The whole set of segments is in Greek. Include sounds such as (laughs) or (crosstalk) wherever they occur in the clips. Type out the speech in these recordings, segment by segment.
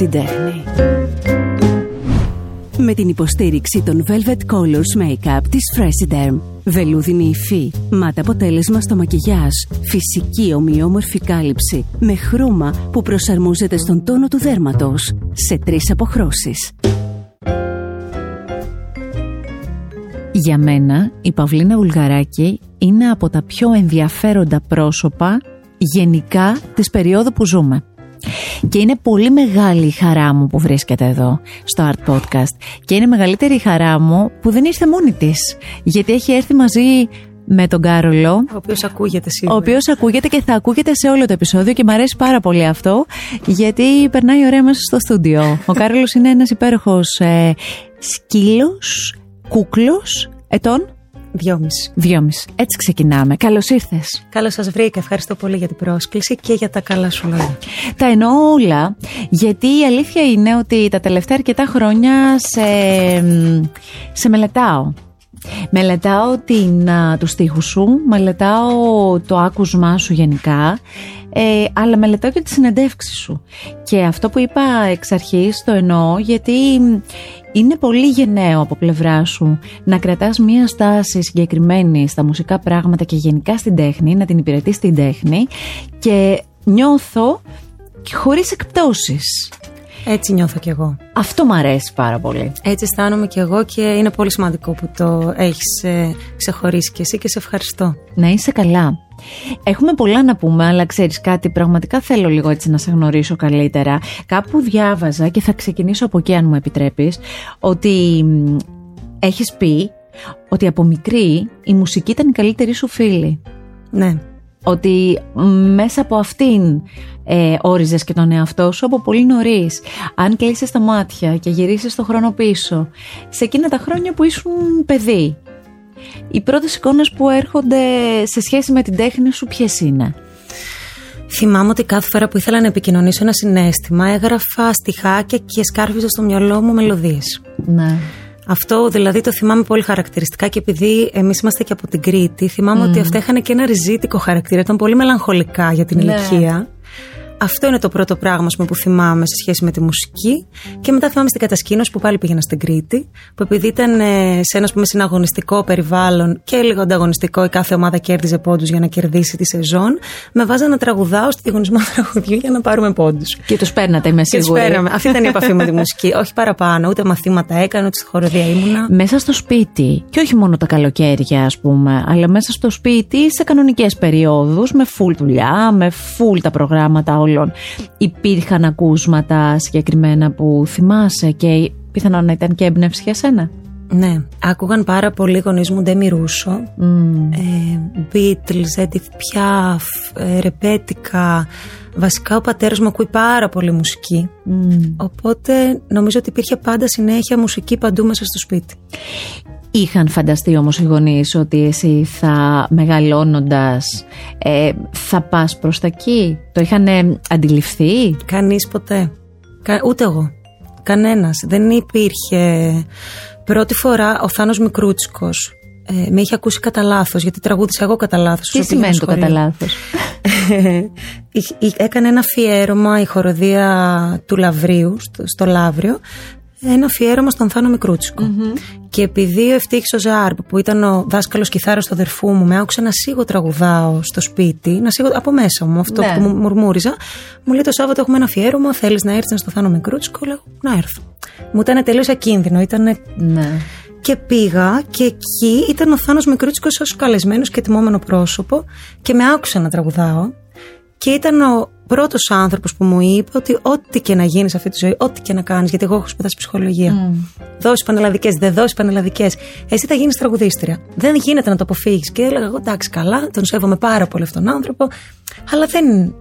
την τέχνη. Με την υποστήριξη των Velvet Colors Makeup της Fresiderm. Βελούδινη υφή, μάτα αποτέλεσμα στο μακιγιάζ, φυσική ομοιόμορφη κάλυψη, με χρώμα που προσαρμόζεται στον τόνο του δέρματος, σε τρεις αποχρώσεις. Για μένα η Παυλίνα Ουλγαράκη είναι από τα πιο ενδιαφέροντα πρόσωπα γενικά της περίοδου που ζούμε. Και είναι πολύ μεγάλη η χαρά μου που βρίσκεται εδώ στο Art Podcast και είναι μεγαλύτερη η χαρά μου που δεν ήρθε μόνη της γιατί έχει έρθει μαζί με τον Κάρολο. Ο οποίος ακούγεται σίγουρα. Ο οποίος ακούγεται και θα ακούγεται σε όλο το επεισόδιο και μου αρέσει πάρα πολύ αυτό, γιατί περνάει ωραία μέσα στο στούντιο. Ο Κάρολος είναι ένας υπέροχος ε, σκύλος, κούκλος, ετών. Δυόμιση. Δυόμιση. Έτσι ξεκινάμε. Καλώς ήρθες. Καλώς σας βρήκα. Ευχαριστώ πολύ για την πρόσκληση και για τα καλά σου λόγια. Τα εννοώ όλα, γιατί η αλήθεια είναι ότι τα τελευταία αρκετά χρόνια σε, σε μελετάω. Μελετάω την, α, τους στίχους σου, μελετάω το άκουσμά σου γενικά, ε, αλλά μελετάω και τη συνεντεύξη σου. Και αυτό που είπα εξ αρχής το εννοώ γιατί είναι πολύ γενναίο από πλευρά σου να κρατάς μία στάση συγκεκριμένη στα μουσικά πράγματα και γενικά στην τέχνη, να την υπηρετείς στην τέχνη και νιώθω χωρίς εκπτώσεις. Έτσι νιώθω κι εγώ. Αυτό μου αρέσει πάρα πολύ. Έτσι αισθάνομαι κι εγώ και είναι πολύ σημαντικό που το έχεις ε, ξεχωρίσει κι εσύ και σε ευχαριστώ. Να είσαι καλά. Έχουμε πολλά να πούμε, αλλά ξέρεις κάτι, πραγματικά θέλω λίγο έτσι να σε γνωρίσω καλύτερα. Κάπου διάβαζα και θα ξεκινήσω από εκεί αν μου επιτρέπεις, ότι μ, έχεις πει ότι από μικρή η μουσική ήταν η καλύτερη σου φίλη. Ναι. Ότι μ, μέσα από αυτήν ε, όριζες και τον εαυτό σου από πολύ νωρίς. Αν κλείσεις τα μάτια και γυρίσεις το χρόνο πίσω, σε εκείνα τα χρόνια που ήσουν παιδί, οι πρώτες εικόνες που έρχονται σε σχέση με την τέχνη σου ποιες είναι; Θυμάμαι ότι κάθε φορά που ήθελα να επικοινωνήσω ένα συνέστημα έγραφα στιχάκια και σκάρφιζα στο μυαλό μου μελωδίες. Ναι. Αυτό δηλαδή το θυμάμαι πολύ χαρακτηριστικά και επειδή εμείς είμαστε και από την Κρήτη, θυμάμαι ότι αυτά είχαν και ένα ριζίτικο χαρακτήρα. Ήταν πολύ μελαγχολικά για την Ναι. ηλικία. Αυτό είναι το πρώτο πράγμα ας πούμε, που θυμάμαι σε σχέση με τη μουσική. Και μετά θυμάμαι στην κατασκήνωση που πάλι πήγαινα στην Κρήτη, που επειδή ήταν ε, σε ένα ας πούμε, συναγωνιστικό περιβάλλον και λίγο ανταγωνιστικό, η κάθε ομάδα κέρδιζε πόντους για να κερδίσει τη σεζόν, με βάζανε να τραγουδάω στη διαγωνισμό τραγουδιού για να πάρουμε πόντους. Και τους παίρνατε, είμαι Και τους σίγουρη. πέραμε. Αυτή ήταν η επαφή με τη μουσική. (laughs) Όχι παραπάνω, ούτε μαθήματα έκανα, ούτε στη χοροδία ήμουνα. Μέσα στο σπίτι, και όχι μόνο τα καλοκαίρια ας πούμε, αλλά μέσα στο σπίτι σε κανονικές περιόδους, με full δουλειά, με full τα προγράμματα όλων. Υπήρχαν ακούσματα συγκεκριμένα που θυμάσαι και πιθανόν να ήταν και έμπνευση για σένα; Ναι, άκουγαν πάρα πολύ οι γονείς μου Ντέμι Ρούσο, ε, Beatles, Edith Piaf, ε, ρεπέτικα. Βασικά ο πατέρας μου ακούει πάρα πολύ μουσική. Οπότε νομίζω ότι υπήρχε πάντα συνέχεια μουσική παντού μέσα στο σπίτι. Είχαν φανταστεί όμως οι γονείς ότι εσύ θα μεγαλώνοντας ε, θα πας προς τα εκεί; Το είχαν ε, αντιληφθεί; Κανείς ποτέ. Κα- ούτε εγώ. Κανένας. Δεν υπήρχε. Πρώτη φορά ο Θάνος Μικρούτσικος ε, με είχε ακούσει κατά λάθος, γιατί τραγούδισα εγώ κατά λάθος. Τι σημαίνει το κατά λάθος; (laughs) Είχε- είχε- Έκανε ένα αφιέρωμα η χοροδία του Λαβρίου, στο, στο Λαύριο, ένα αφιέρωμα στον Θάνο Μικρούτσικο. Και επειδή ο Ευτύχης ο Ζάρπ, που ήταν ο δάσκαλος κιθάρας του αδερφού μου, με άκουσε να σίγω τραγουδάω στο σπίτι, να σίγω από μέσα μου, αυτό Ναι. που μου μουρμούριζα, μου λέει το Σάββατο έχουμε ένα αφιέρωμα, θέλεις να έρθεις στο Θάνο Μικρούτσικο, λέω να έρθω. Μου ήταν τελείως ακίνδυνο, ήταν ναι. και πήγα και εκεί ήταν ο Θάνος Μικρούτσικος ως καλεσμένος και τιμόμενο πρόσωπο και με άκουσε να τραγουδάω και ήταν ο πρώτος άνθρωπος που μου είπε ότι ό,τι και να γίνεις σε αυτή τη ζωή, ό,τι και να κάνεις, γιατί εγώ έχω σπουδάσει ψυχολογία. Mm. Δώσεις πανελλαδικές, δεν δώσεις πανελλαδικές, εσύ θα γίνεις τραγουδίστρια. Δεν γίνεται να το αποφύγεις. Και έλεγα εγώ εντάξει καλά, τον σέβομαι πάρα πολύ αυτόν τον άνθρωπο, αλλά δεν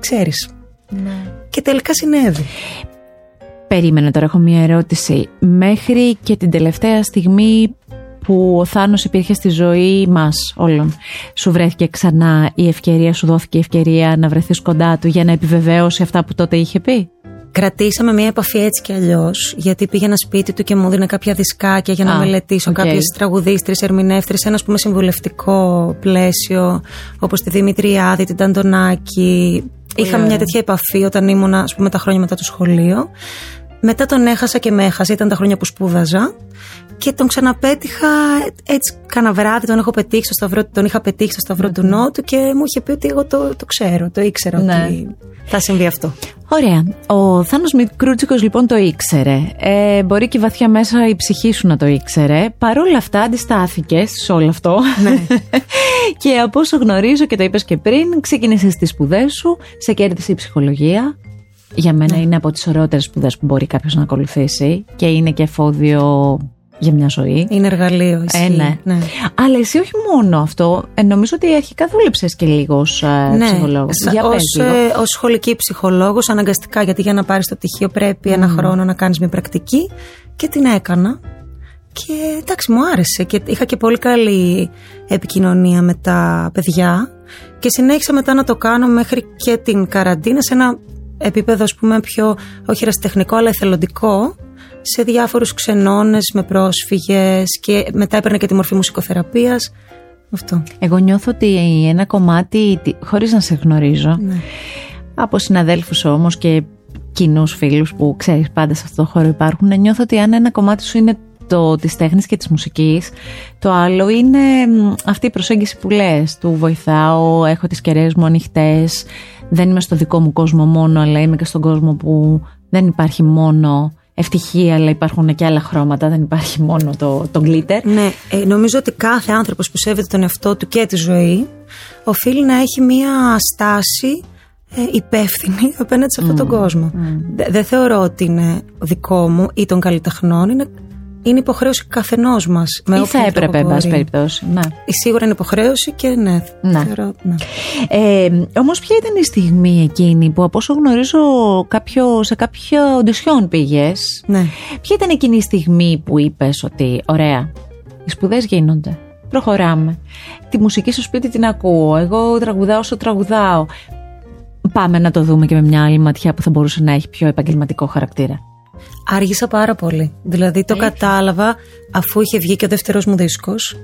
ξέρεις. Και τελικά συνέβη. Περίμενε τώρα, έχω μία ερώτηση. Μέχρι και την τελευταία στιγμή που ο Θάνος υπήρχε στη ζωή μας όλων, σου βρέθηκε ξανά η ευκαιρία, σου δόθηκε η ευκαιρία να βρεθείς κοντά του για να επιβεβαιώσει αυτά που τότε είχε πει. Κρατήσαμε μια επαφή έτσι κι αλλιώς, γιατί πήγαινα σπίτι του και μου δίνει κάποια δισκάκια για να Α, μελετήσω οκ. κάποιες τραγουδίστρες, ερμηνεύτρες, σε ένας ας πούμε συμβουλευτικό πλαίσιο, όπως τη Δημητριάδη, την Ταντονάκη. Είχα μια τέτοια επαφή όταν ήμουν, ας πούμε, τα χρόνια μετά το σχολείο. Μετά τον έχασα και με έχασε, ήταν τα χρόνια που σπούδαζα. Και τον ξαναπέτυχα έτσι κάνα βράδυ, τον έχω πετύχει στο σταυρό, τον είχα πετύχει στο σταυρό του Νότου και μου είχε πει ότι εγώ το, το ξέρω, το ήξερα Ναι. ότι θα συμβεί αυτό. Ωραία. Ο Θάνος Μικρούτσικος λοιπόν το ήξερε. Ε, μπορεί και βαθιά μέσα η ψυχή σου να το ήξερε. Παρ' όλα αυτά αντιστάθηκες σε όλο αυτό. Ναι. (laughs) και από όσο γνωρίζω και το είπες και πριν, ξεκίνησες τις σπουδές σου, σε κέρδισε η ψυχολογία. Για μένα είναι από τις ωραιότερες σπουδές που μπορεί κάποιος να ακολουθήσει και είναι και εφόδιο για μια ζωή. Είναι εργαλείο. Ε, Ισχύει. ναι. Αλλά εσύ όχι μόνο αυτό, ε, νομίζω ότι αρχικά δούλεψες και λίγος ως ε, ψυχολόγος. Σα- Για ως, πες λίγο. ε, ως σχολική ψυχολόγος αναγκαστικά γιατί για να πάρεις το πτυχίο πρέπει ένα χρόνο να κάνεις μια πρακτική και την έκανα και εντάξει μου άρεσε και είχα και πολύ καλή επικοινωνία με τα παιδιά και συνέχισα μετά να το κάνω μέχρι και την καραντίνα σε ένα επίπεδο ας πούμε πιο όχι ερασιτεχνικό αλλά εθελοντικό σε διάφορους ξενώνες με πρόσφυγες και μετά έπαιρνε και τη μορφή μουσικοθεραπείας αυτό. Εγώ νιώθω ότι ένα κομμάτι, τι- χωρίς να σε γνωρίζω, Ναι. από συναδέλφους όμως και κοινούς φίλους που ξέρεις πάντα σε αυτό το χώρο υπάρχουν, νιώθω ότι αν ένα κομμάτι σου είναι το της τέχνης και της μουσικής, το άλλο είναι μ, αυτή η προσέγγιση που λες, του βοηθάω, έχω τις κεραίες μου ανοιχτές, δεν είμαι στο δικό μου κόσμο μόνο, αλλά είμαι και στον κόσμο που δεν υπάρχει μόνο ευτυχία, αλλά υπάρχουν και άλλα χρώματα, δεν υπάρχει μόνο το, το glitter. Ναι, ε, νομίζω ότι κάθε άνθρωπος που σέβεται τον εαυτό του και τη ζωή οφείλει να έχει μία στάση ε, υπεύθυνη απέναντι σε αυτόν τον κόσμο. Δε- Δεν θεωρώ ότι είναι δικό μου ή των καλλιτεχνών, είναι, είναι υποχρέωση καθενός μας. Με Ή όποιον θα έπρεπε, τρόπο εν πάση μπορεί. περιπτώσει. Ναι. Ε, Σίγουρα είναι υποχρέωση και ναι. Ναι. Θεωρώ, ναι. Ε, Όμως, ποια ήταν η στιγμή εκείνη που, από όσο γνωρίζω, κάποιο, σε κάποιο οντισιόν πήγες; ναι. Ποια ήταν εκείνη η στιγμή που είπες ότι, ωραία, οι σπουδές γίνονται. Προχωράμε. Τη μουσική στο σπίτι την ακούω. Εγώ τραγουδάω όσο τραγουδάω. Πάμε να το δούμε και με μια άλλη ματιά που θα μπορούσε να έχει πιο επαγγελματικό χαρακτήρα. Άργησα πάρα πολύ. Δηλαδή το κατάλαβα αφού είχε βγει και ο δεύτερος μου δίσκος.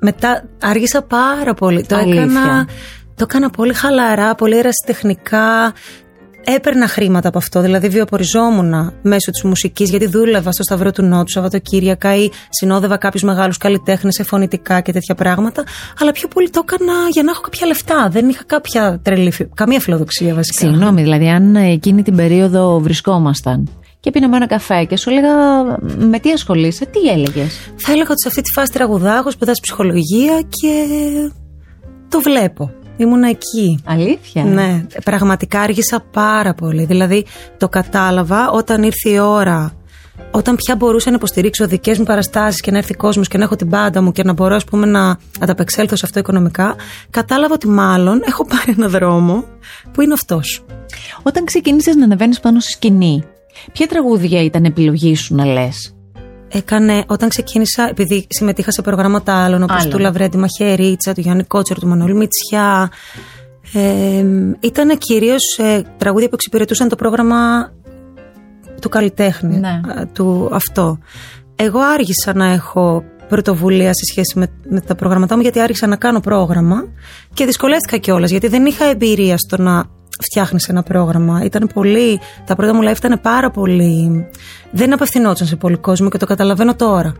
Μετά άργησα πάρα πολύ. Το Αλήθεια. έκανα, το έκανα πολύ χαλαρά, πολύ ερασιτεχνικά. Έπαιρνα χρήματα από αυτό, δηλαδή βιοποριζόμουν μέσω της μουσικής, γιατί δούλευα στο Σταυρό του Νότου Σαββατοκύριακα ή συνόδευα κάποιους μεγάλους καλλιτέχνες σε φωνητικά και τέτοια πράγματα. Αλλά πιο πολύ το έκανα για να έχω κάποια λεφτά. Δεν είχα κάποια τρελή, φι- καμία φιλοδοξία βασικά. Συγγνώμη, δηλαδή, αν εκείνη την περίοδο βρισκόμασταν και πίναμε ένα καφέ και σου έλεγα με τι ασχολείσαι, τι έλεγες; Θα έλεγα ότι σε αυτή τη φάση τραγουδάω, έχω σπουδάσει ψυχολογία και το βλέπω. Ήμουν εκεί. Αλήθεια; Ναι, πραγματικά άργησα πάρα πολύ. Δηλαδή το κατάλαβα όταν ήρθε η ώρα, όταν πια μπορούσα να υποστηρίξω δικές μου παραστάσεις και να έρθει κόσμος και να έχω την πάντα μου και να μπορώ ας πούμε, να ανταπεξέλθω σε αυτό οικονομικά, κατάλαβα ότι μάλλον έχω πάρει ένα δρόμο που είναι αυτός. Όταν ξεκίνησες να ανεβαίνεις πάνω στη σκηνή, ποια τραγούδια ήταν επιλογή σου να λες; Έκανε, όταν ξεκίνησα, επειδή συμμετείχα σε προγράμματα άλλων, όπως Άλλων. του Λαβρέντη Μαχαιρίτσα, του Γιάννη Κότσερ, του Μανώλη Μητσιά, ε, ήταν κυρίως ε, τραγούδια που εξυπηρετούσαν το πρόγραμμα του καλλιτέχνη, Ναι. α, του αυτό. Εγώ άργησα να έχω πρωτοβουλία σε σχέση με, με τα προγραμματά μου, γιατί άρχισα να κάνω πρόγραμμα και δυσκολεύτηκα κιόλας, γιατί δεν είχα εμπειρία στο να φτιάχνεις ένα πρόγραμμα. Ήταν πολύ. Τα πρώτα μου live ήταν πάρα πολύ. Δεν απευθυνόταν σε πολύ κόσμο και το καταλαβαίνω τώρα.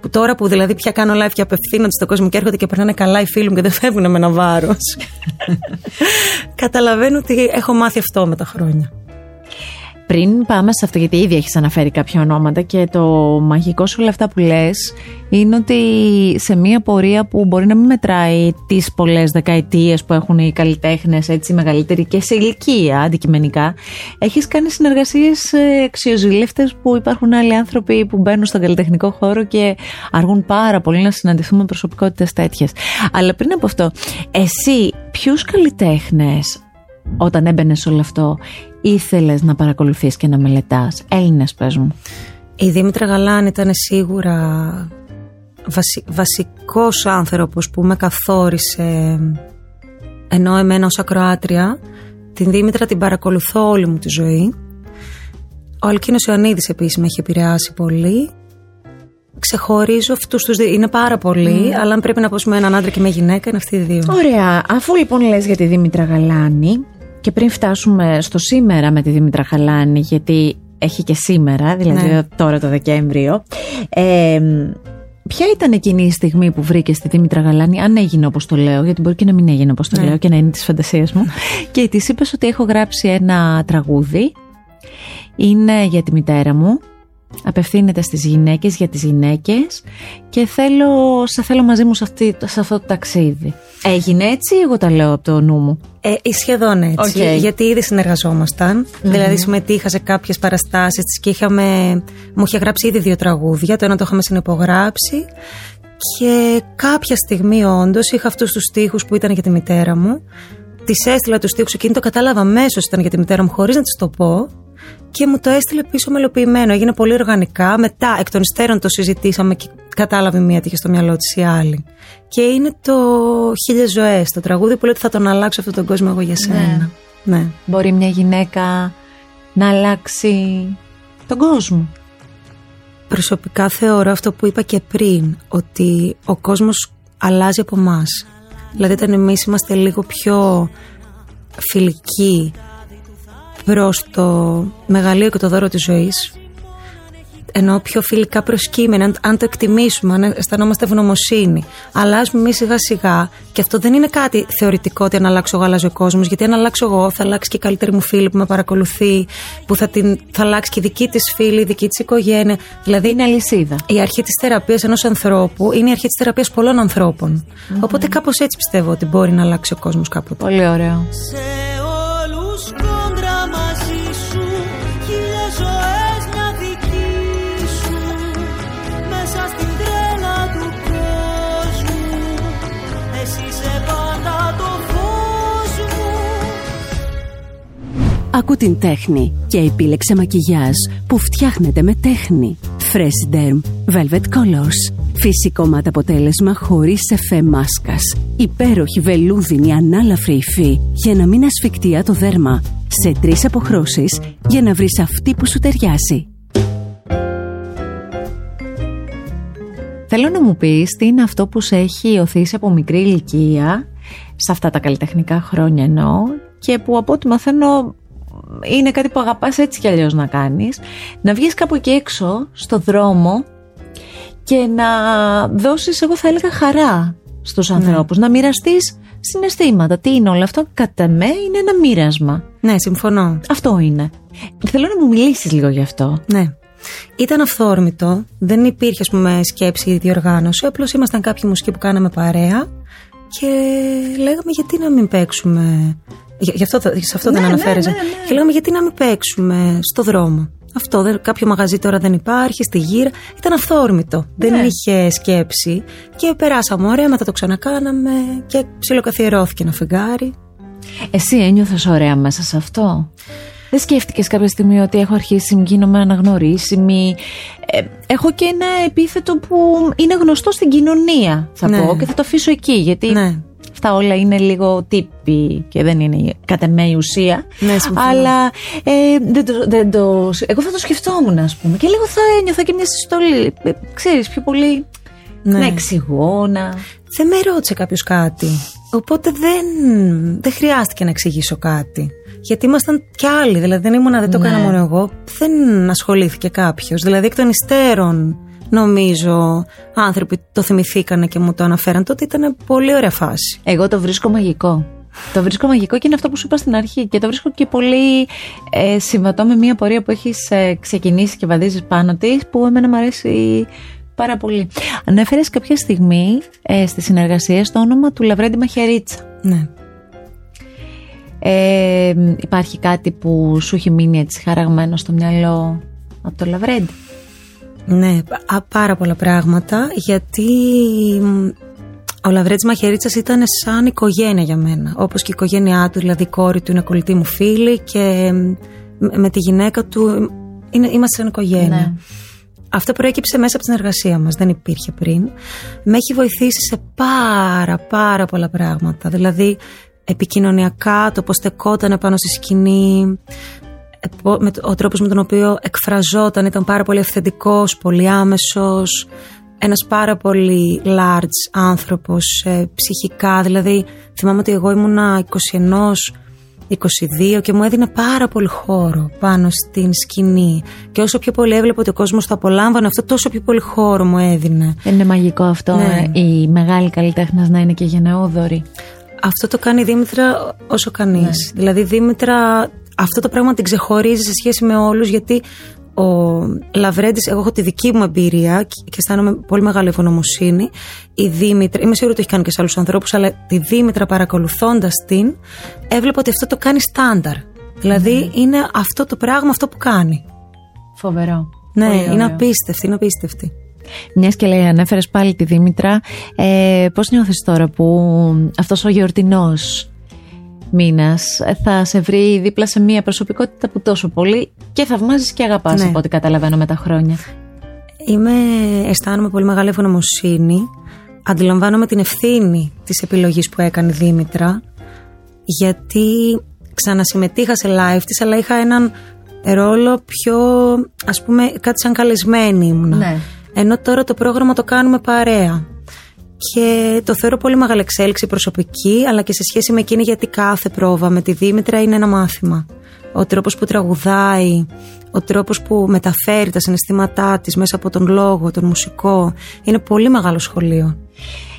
Που τώρα που δηλαδή πια κάνω live και απευθύνονται στον κόσμο και έρχονται και περνάνε καλά οι φίλοι μου και δεν φεύγουν με ένα βάρος. (laughs) Καταλαβαίνω ότι έχω μάθει αυτό με τα χρόνια. Πριν πάμε σε αυτό, γιατί ήδη έχεις αναφέρει κάποια ονόματα και το μαγικό σε όλα αυτά που λες είναι ότι σε μια πορεία που μπορεί να μην μετράει τις πολλές δεκαετίες που έχουν οι καλλιτέχνες, έτσι μεγαλύτεροι και σε ηλικία αντικειμενικά, έχεις κάνει συνεργασίες αξιοζήλευτε που υπάρχουν άλλοι άνθρωποι που μπαίνουν στον καλλιτεχνικό χώρο και αργούν πάρα πολύ να συναντηθούν με προσωπικότητες τέτοιες. Αλλά πριν από αυτό, εσύ ποιους καλλιτέχνες όταν έμπαινε σε όλο αυτό, ήθελες να παρακολουθείς και να μελετάς. Έλληνες πες μου. Η Δήμητρα Γαλάνη ήταν σίγουρα βασι, βασικός άνθρωπος που με καθόρισε ενώ εμένα ως ακροάτρια την Δήμητρα την παρακολουθώ όλη μου τη ζωή ο Αλκίνος Ιωαννίδης επίσης με έχει επηρεάσει πολύ ξεχωρίζω αυτούς τους δύο είναι πάρα πολλοί αλλά αν πρέπει να πω με έναν άντρα και μια γυναίκα είναι αυτοί οι δύο Ωραία. Αφού λοιπόν λες για τη Δήμητρα Γαλάνη, και πριν φτάσουμε στο σήμερα με τη Δήμητρα Χαλάνη, γιατί έχει και σήμερα, δηλαδή Ναι. τώρα το Δεκέμβριο. Ε, ποια ήταν εκείνη η στιγμή που βρήκες τη Δήμητρα Γαλάνη, αν έγινε όπως το λέω, γιατί μπορεί και να μην έγινε όπως το Ναι. λέω και να είναι της φαντασίας μου, (laughs) και της είπες ότι έχω γράψει ένα τραγούδι. Είναι για τη μητέρα μου. Απευθύνεται στις γυναίκες για τις γυναίκες και θέλω, σε θέλω μαζί μου σε, αυτή, σε αυτό το ταξίδι. Έγινε έτσι ή εγώ τα λέω από το νου μου. Ε, σχεδόν έτσι. Οκ. Γιατί ήδη συνεργαζόμασταν. Δηλαδή, συμμετείχα σε κάποιες παραστάσεις της και είχαμε. Μου είχε γράψει ήδη δύο τραγούδια. Το ένα το είχαμε συνυπογράψει. Και κάποια στιγμή, όντως, είχα αυτούς τους στίχους που ήταν για τη μητέρα μου. Τη έστειλα τους στίχους εκείνη, το κατάλαβα αμέσως ήταν για τη μητέρα μου, χωρίς να τη το πω. Και μου το έστειλε πίσω μελοποιημένο. Έγινε πολύ οργανικά. Μετά, εκ των υστέρων, το συζητήσαμε και κατάλαβε μία τι είχε στο μυαλό της η άλλη. Και είναι το Χίλιες Ζωές, το τραγούδι που λέει ότι θα τον αλλάξω αυτόν τον κόσμο εγώ για σένα. Ναι. Μπορεί μια γυναίκα να αλλάξει τον κόσμο. Προσωπικά θεωρώ αυτό που είπα και πριν, ότι ο κόσμος αλλάζει από εμάς. Δηλαδή όταν εμείς είμαστε λίγο πιο φιλικοί προς το μεγαλείο και το δώρο της ζωής, ενώ πιο φιλικά προσκύμενα, αν, αν το εκτιμήσουμε, αν αισθανόμαστε ευγνωμοσύνη. Αλλάζουμε εμεί σιγά σιγά και αυτό δεν είναι κάτι θεωρητικό ότι αν αλλάξω εγώ αλλάζει ο κόσμος. Γιατί αν αλλάξω εγώ, θα αλλάξει και η καλύτερη μου φίλη που με παρακολουθεί, που θα, την, θα αλλάξει και η δική της φίλη, η δική της οικογένεια. Δηλαδή Είναι αλυσίδα. η αρχή της θεραπείας ενός ανθρώπου είναι η αρχή της θεραπείας πολλών ανθρώπων. Οπότε κάπως έτσι πιστεύω ότι μπορεί να αλλάξει ο κόσμος κάποτε. Πολύ ωραίο. Άκου την τέχνη και επίλεξε μακιγιάζ που φτιάχνεται με τέχνη. Fresh Derm Velvet Colors. Φυσικό μάτ αποτέλεσμα χωρίς εφέ μάσκας. Υπέροχη βελούδινη ανάλαφρη υφή για να μην ασφικτιά το δέρμα. Σε τρεις αποχρώσεις για να βρεις αυτή που σου ταιριάζει. Θέλω να μου πεις τι είναι αυτό που σε έχει οθήσει από μικρή ηλικία, σε αυτά τα καλλιτεχνικά χρόνια εννοώ, και που από ό,τι μαθαίνω είναι κάτι που αγαπάς έτσι κι αλλιώς να κάνεις, να βγεις κάπου εκεί έξω, στο δρόμο και να δώσεις, εγώ θα έλεγα, χαρά στους ανθρώπους, να μοιραστείς συναισθήματα. Τι είναι όλο αυτό, κατά με είναι ένα μοίρασμα. Ναι, συμφωνώ. Αυτό είναι. Θέλω να μου μιλήσεις λίγο γι' αυτό. Ναι. Ήταν αυθόρμητο, δεν υπήρχε ας πούμε σκέψη ή διοργάνωση, απλώς ήμασταν κάποιοι μουσικοί που κάναμε παρέα και λέγαμε γιατί να μην παίξουμε, γι' γι' αυτό, σε αυτό δεν Ναι, ναι, αναφέρεσαι, ναι, ναι. και λέγαμε γιατί να μην παίξουμε στο δρόμο; Αυτό, δεν, κάποιο μαγαζί τώρα δεν υπάρχει, στη γύρα. Ήταν αυθόρμητο. Δεν Ναι. είχε σκέψη. Και περάσαμε ωραία, μετά το ξανακάναμε και ψιλοκαθιερώθηκε ένα φεγγάρι. Εσύ ένιωθες ωραία μέσα σε αυτό; Δεν σκέφτηκες κάποια στιγμή ότι έχω αρχίσει να γίνομαι αναγνωρίσιμη. Ε, έχω και ένα επίθετο που είναι γνωστό στην κοινωνία, θα Ναι. πω, και θα το αφήσω εκεί, γιατί Ναι. Αυτά όλα είναι λίγο τύποι και δεν είναι η- κατά με η ουσία. Ναι, συμφωνώ. Αλλά ε, δεν το, δεν το, εγώ θα το σκεφτόμουν, ας πούμε, και λίγο θα ένιωθα και μια συστολή. Ε, ξέρεις, πιο πολύ Ναι. να εξηγώ, να... Δεν με ρώτησε κάποιος κάτι. Οπότε δεν, δεν χρειάστηκε να εξηγήσω κάτι. Γιατί ήμασταν κι άλλοι. Δηλαδή δεν ήμουνα, δεν το Ναι. έκανα μόνο εγώ. Δεν ασχολήθηκε κάποιος. Δηλαδή εκ των υστέρων, νομίζω, άνθρωποι το θυμηθήκανε και μου το αναφέραν. Τότε ήταν πολύ ωραία φάση. Εγώ το βρίσκω μαγικό. Το βρίσκω μαγικό και είναι αυτό που σου είπα στην αρχή. Και το βρίσκω και πολύ ε, συμβατό με μια πορεία που έχεις ξεκινήσει και βαδίζεις πάνω της, που εμένα μου αρέσει πάρα πολύ. Ανέφερες κάποια στιγμή ε, στι συνεργασίε το όνομα του Λαβρέντι Μαχαιρίτσα. Ναι. Ε, υπάρχει κάτι που σου έχει μείνει έτσι χαραγμένο στο μυαλό από το Λαβρέντι; Ναι, α, πάρα πολλά πράγματα. Γιατί μ, ο Λαβρέτης Μαχαιρίτσας ήταν σαν οικογένεια για μένα. Όπως και η οικογένειά του, δηλαδή η κόρη του είναι κολλητή μου φίλη και μ, με τη γυναίκα του είναι, είμαστε σαν οικογένεια. Ναι. Αυτό προέκυψε μέσα από την εργασία μας, δεν υπήρχε πριν. Με έχει βοηθήσει σε πάρα πάρα πολλά πράγματα. Δηλαδή επικοινωνιακά, το πώς στεκόταν πάνω στη σκηνή, ε, πο- με το- ο τρόπος με τον οποίο εκφραζόταν ήταν πάρα πολύ αυθεντικός, πολύ άμεσος, ένας πάρα πολύ large άνθρωπος ε, ψυχικά, δηλαδή θυμάμαι ότι εγώ ήμουνα 21 22 και μου έδινε πάρα πολύ χώρο πάνω στην σκηνή. Και όσο πιο πολύ έβλεπα ότι ο κόσμος το απολάμβανε, αυτό τόσο πιο πολύ χώρο μου έδινε. Δεν είναι μαγικό αυτό Ναι. ε, η μεγάλη καλλιτέχνας να είναι και γενναιόδορη. Αυτό το κάνει η Δήμητρα όσο κανείς. Ναι. Δηλαδή, η Δήμητρα αυτό το πράγμα την ξεχωρίζει σε σχέση με όλους, γιατί ο Λαβρέντης, εγώ έχω τη δική μου εμπειρία και και αισθάνομαι πολύ μεγάλη ευγνωμοσύνη. Η Δήμητρα, είμαι σίγουρη ότι το έχει κάνει και σε άλλους ανθρώπους, αλλά τη Δήμητρα παρακολουθώντας την, έβλεπα ότι αυτό το κάνει στάνταρ. Δηλαδή, Ναι. είναι αυτό το πράγμα αυτό που κάνει. Φοβερό. Ναι, Πολύ είναι ωραίο. απίστευτη, είναι απίστευτη. Μιας και λέει, ανέφερες πάλι τη Δήμητρα. Ε, Πώς νιώθεις τώρα που αυτός ο γιορτινός μήνας θα σε βρει δίπλα σε μια προσωπικότητα που τόσο πολύ και θαυμάζεις και αγαπάς Ναι. από ό,τι καταλαβαίνω με τα χρόνια. Είμαι, αισθάνομαι πολύ μεγάλη ευγνωμοσύνη. Αντιλαμβάνομαι την ευθύνη της επιλογής που έκανε η Δήμητρα γιατί ξανασυμμετείχα σε live της αλλά είχα έναν ρόλο πιο ας πούμε κάτι σαν καλεσμένη ήμουνα. Ναι. Ενώ τώρα το πρόγραμμα το κάνουμε παρέα. Και το θεωρώ πολύ μεγάλη εξέλιξη προσωπική, αλλά και σε σχέση με εκείνη γιατί κάθε πρόβα με τη Δήμητρα είναι ένα μάθημα. Ο τρόπος που τραγουδάει, ο τρόπος που μεταφέρει τα συναισθήματά της μέσα από τον λόγο, τον μουσικό, είναι πολύ μεγάλο σχολείο.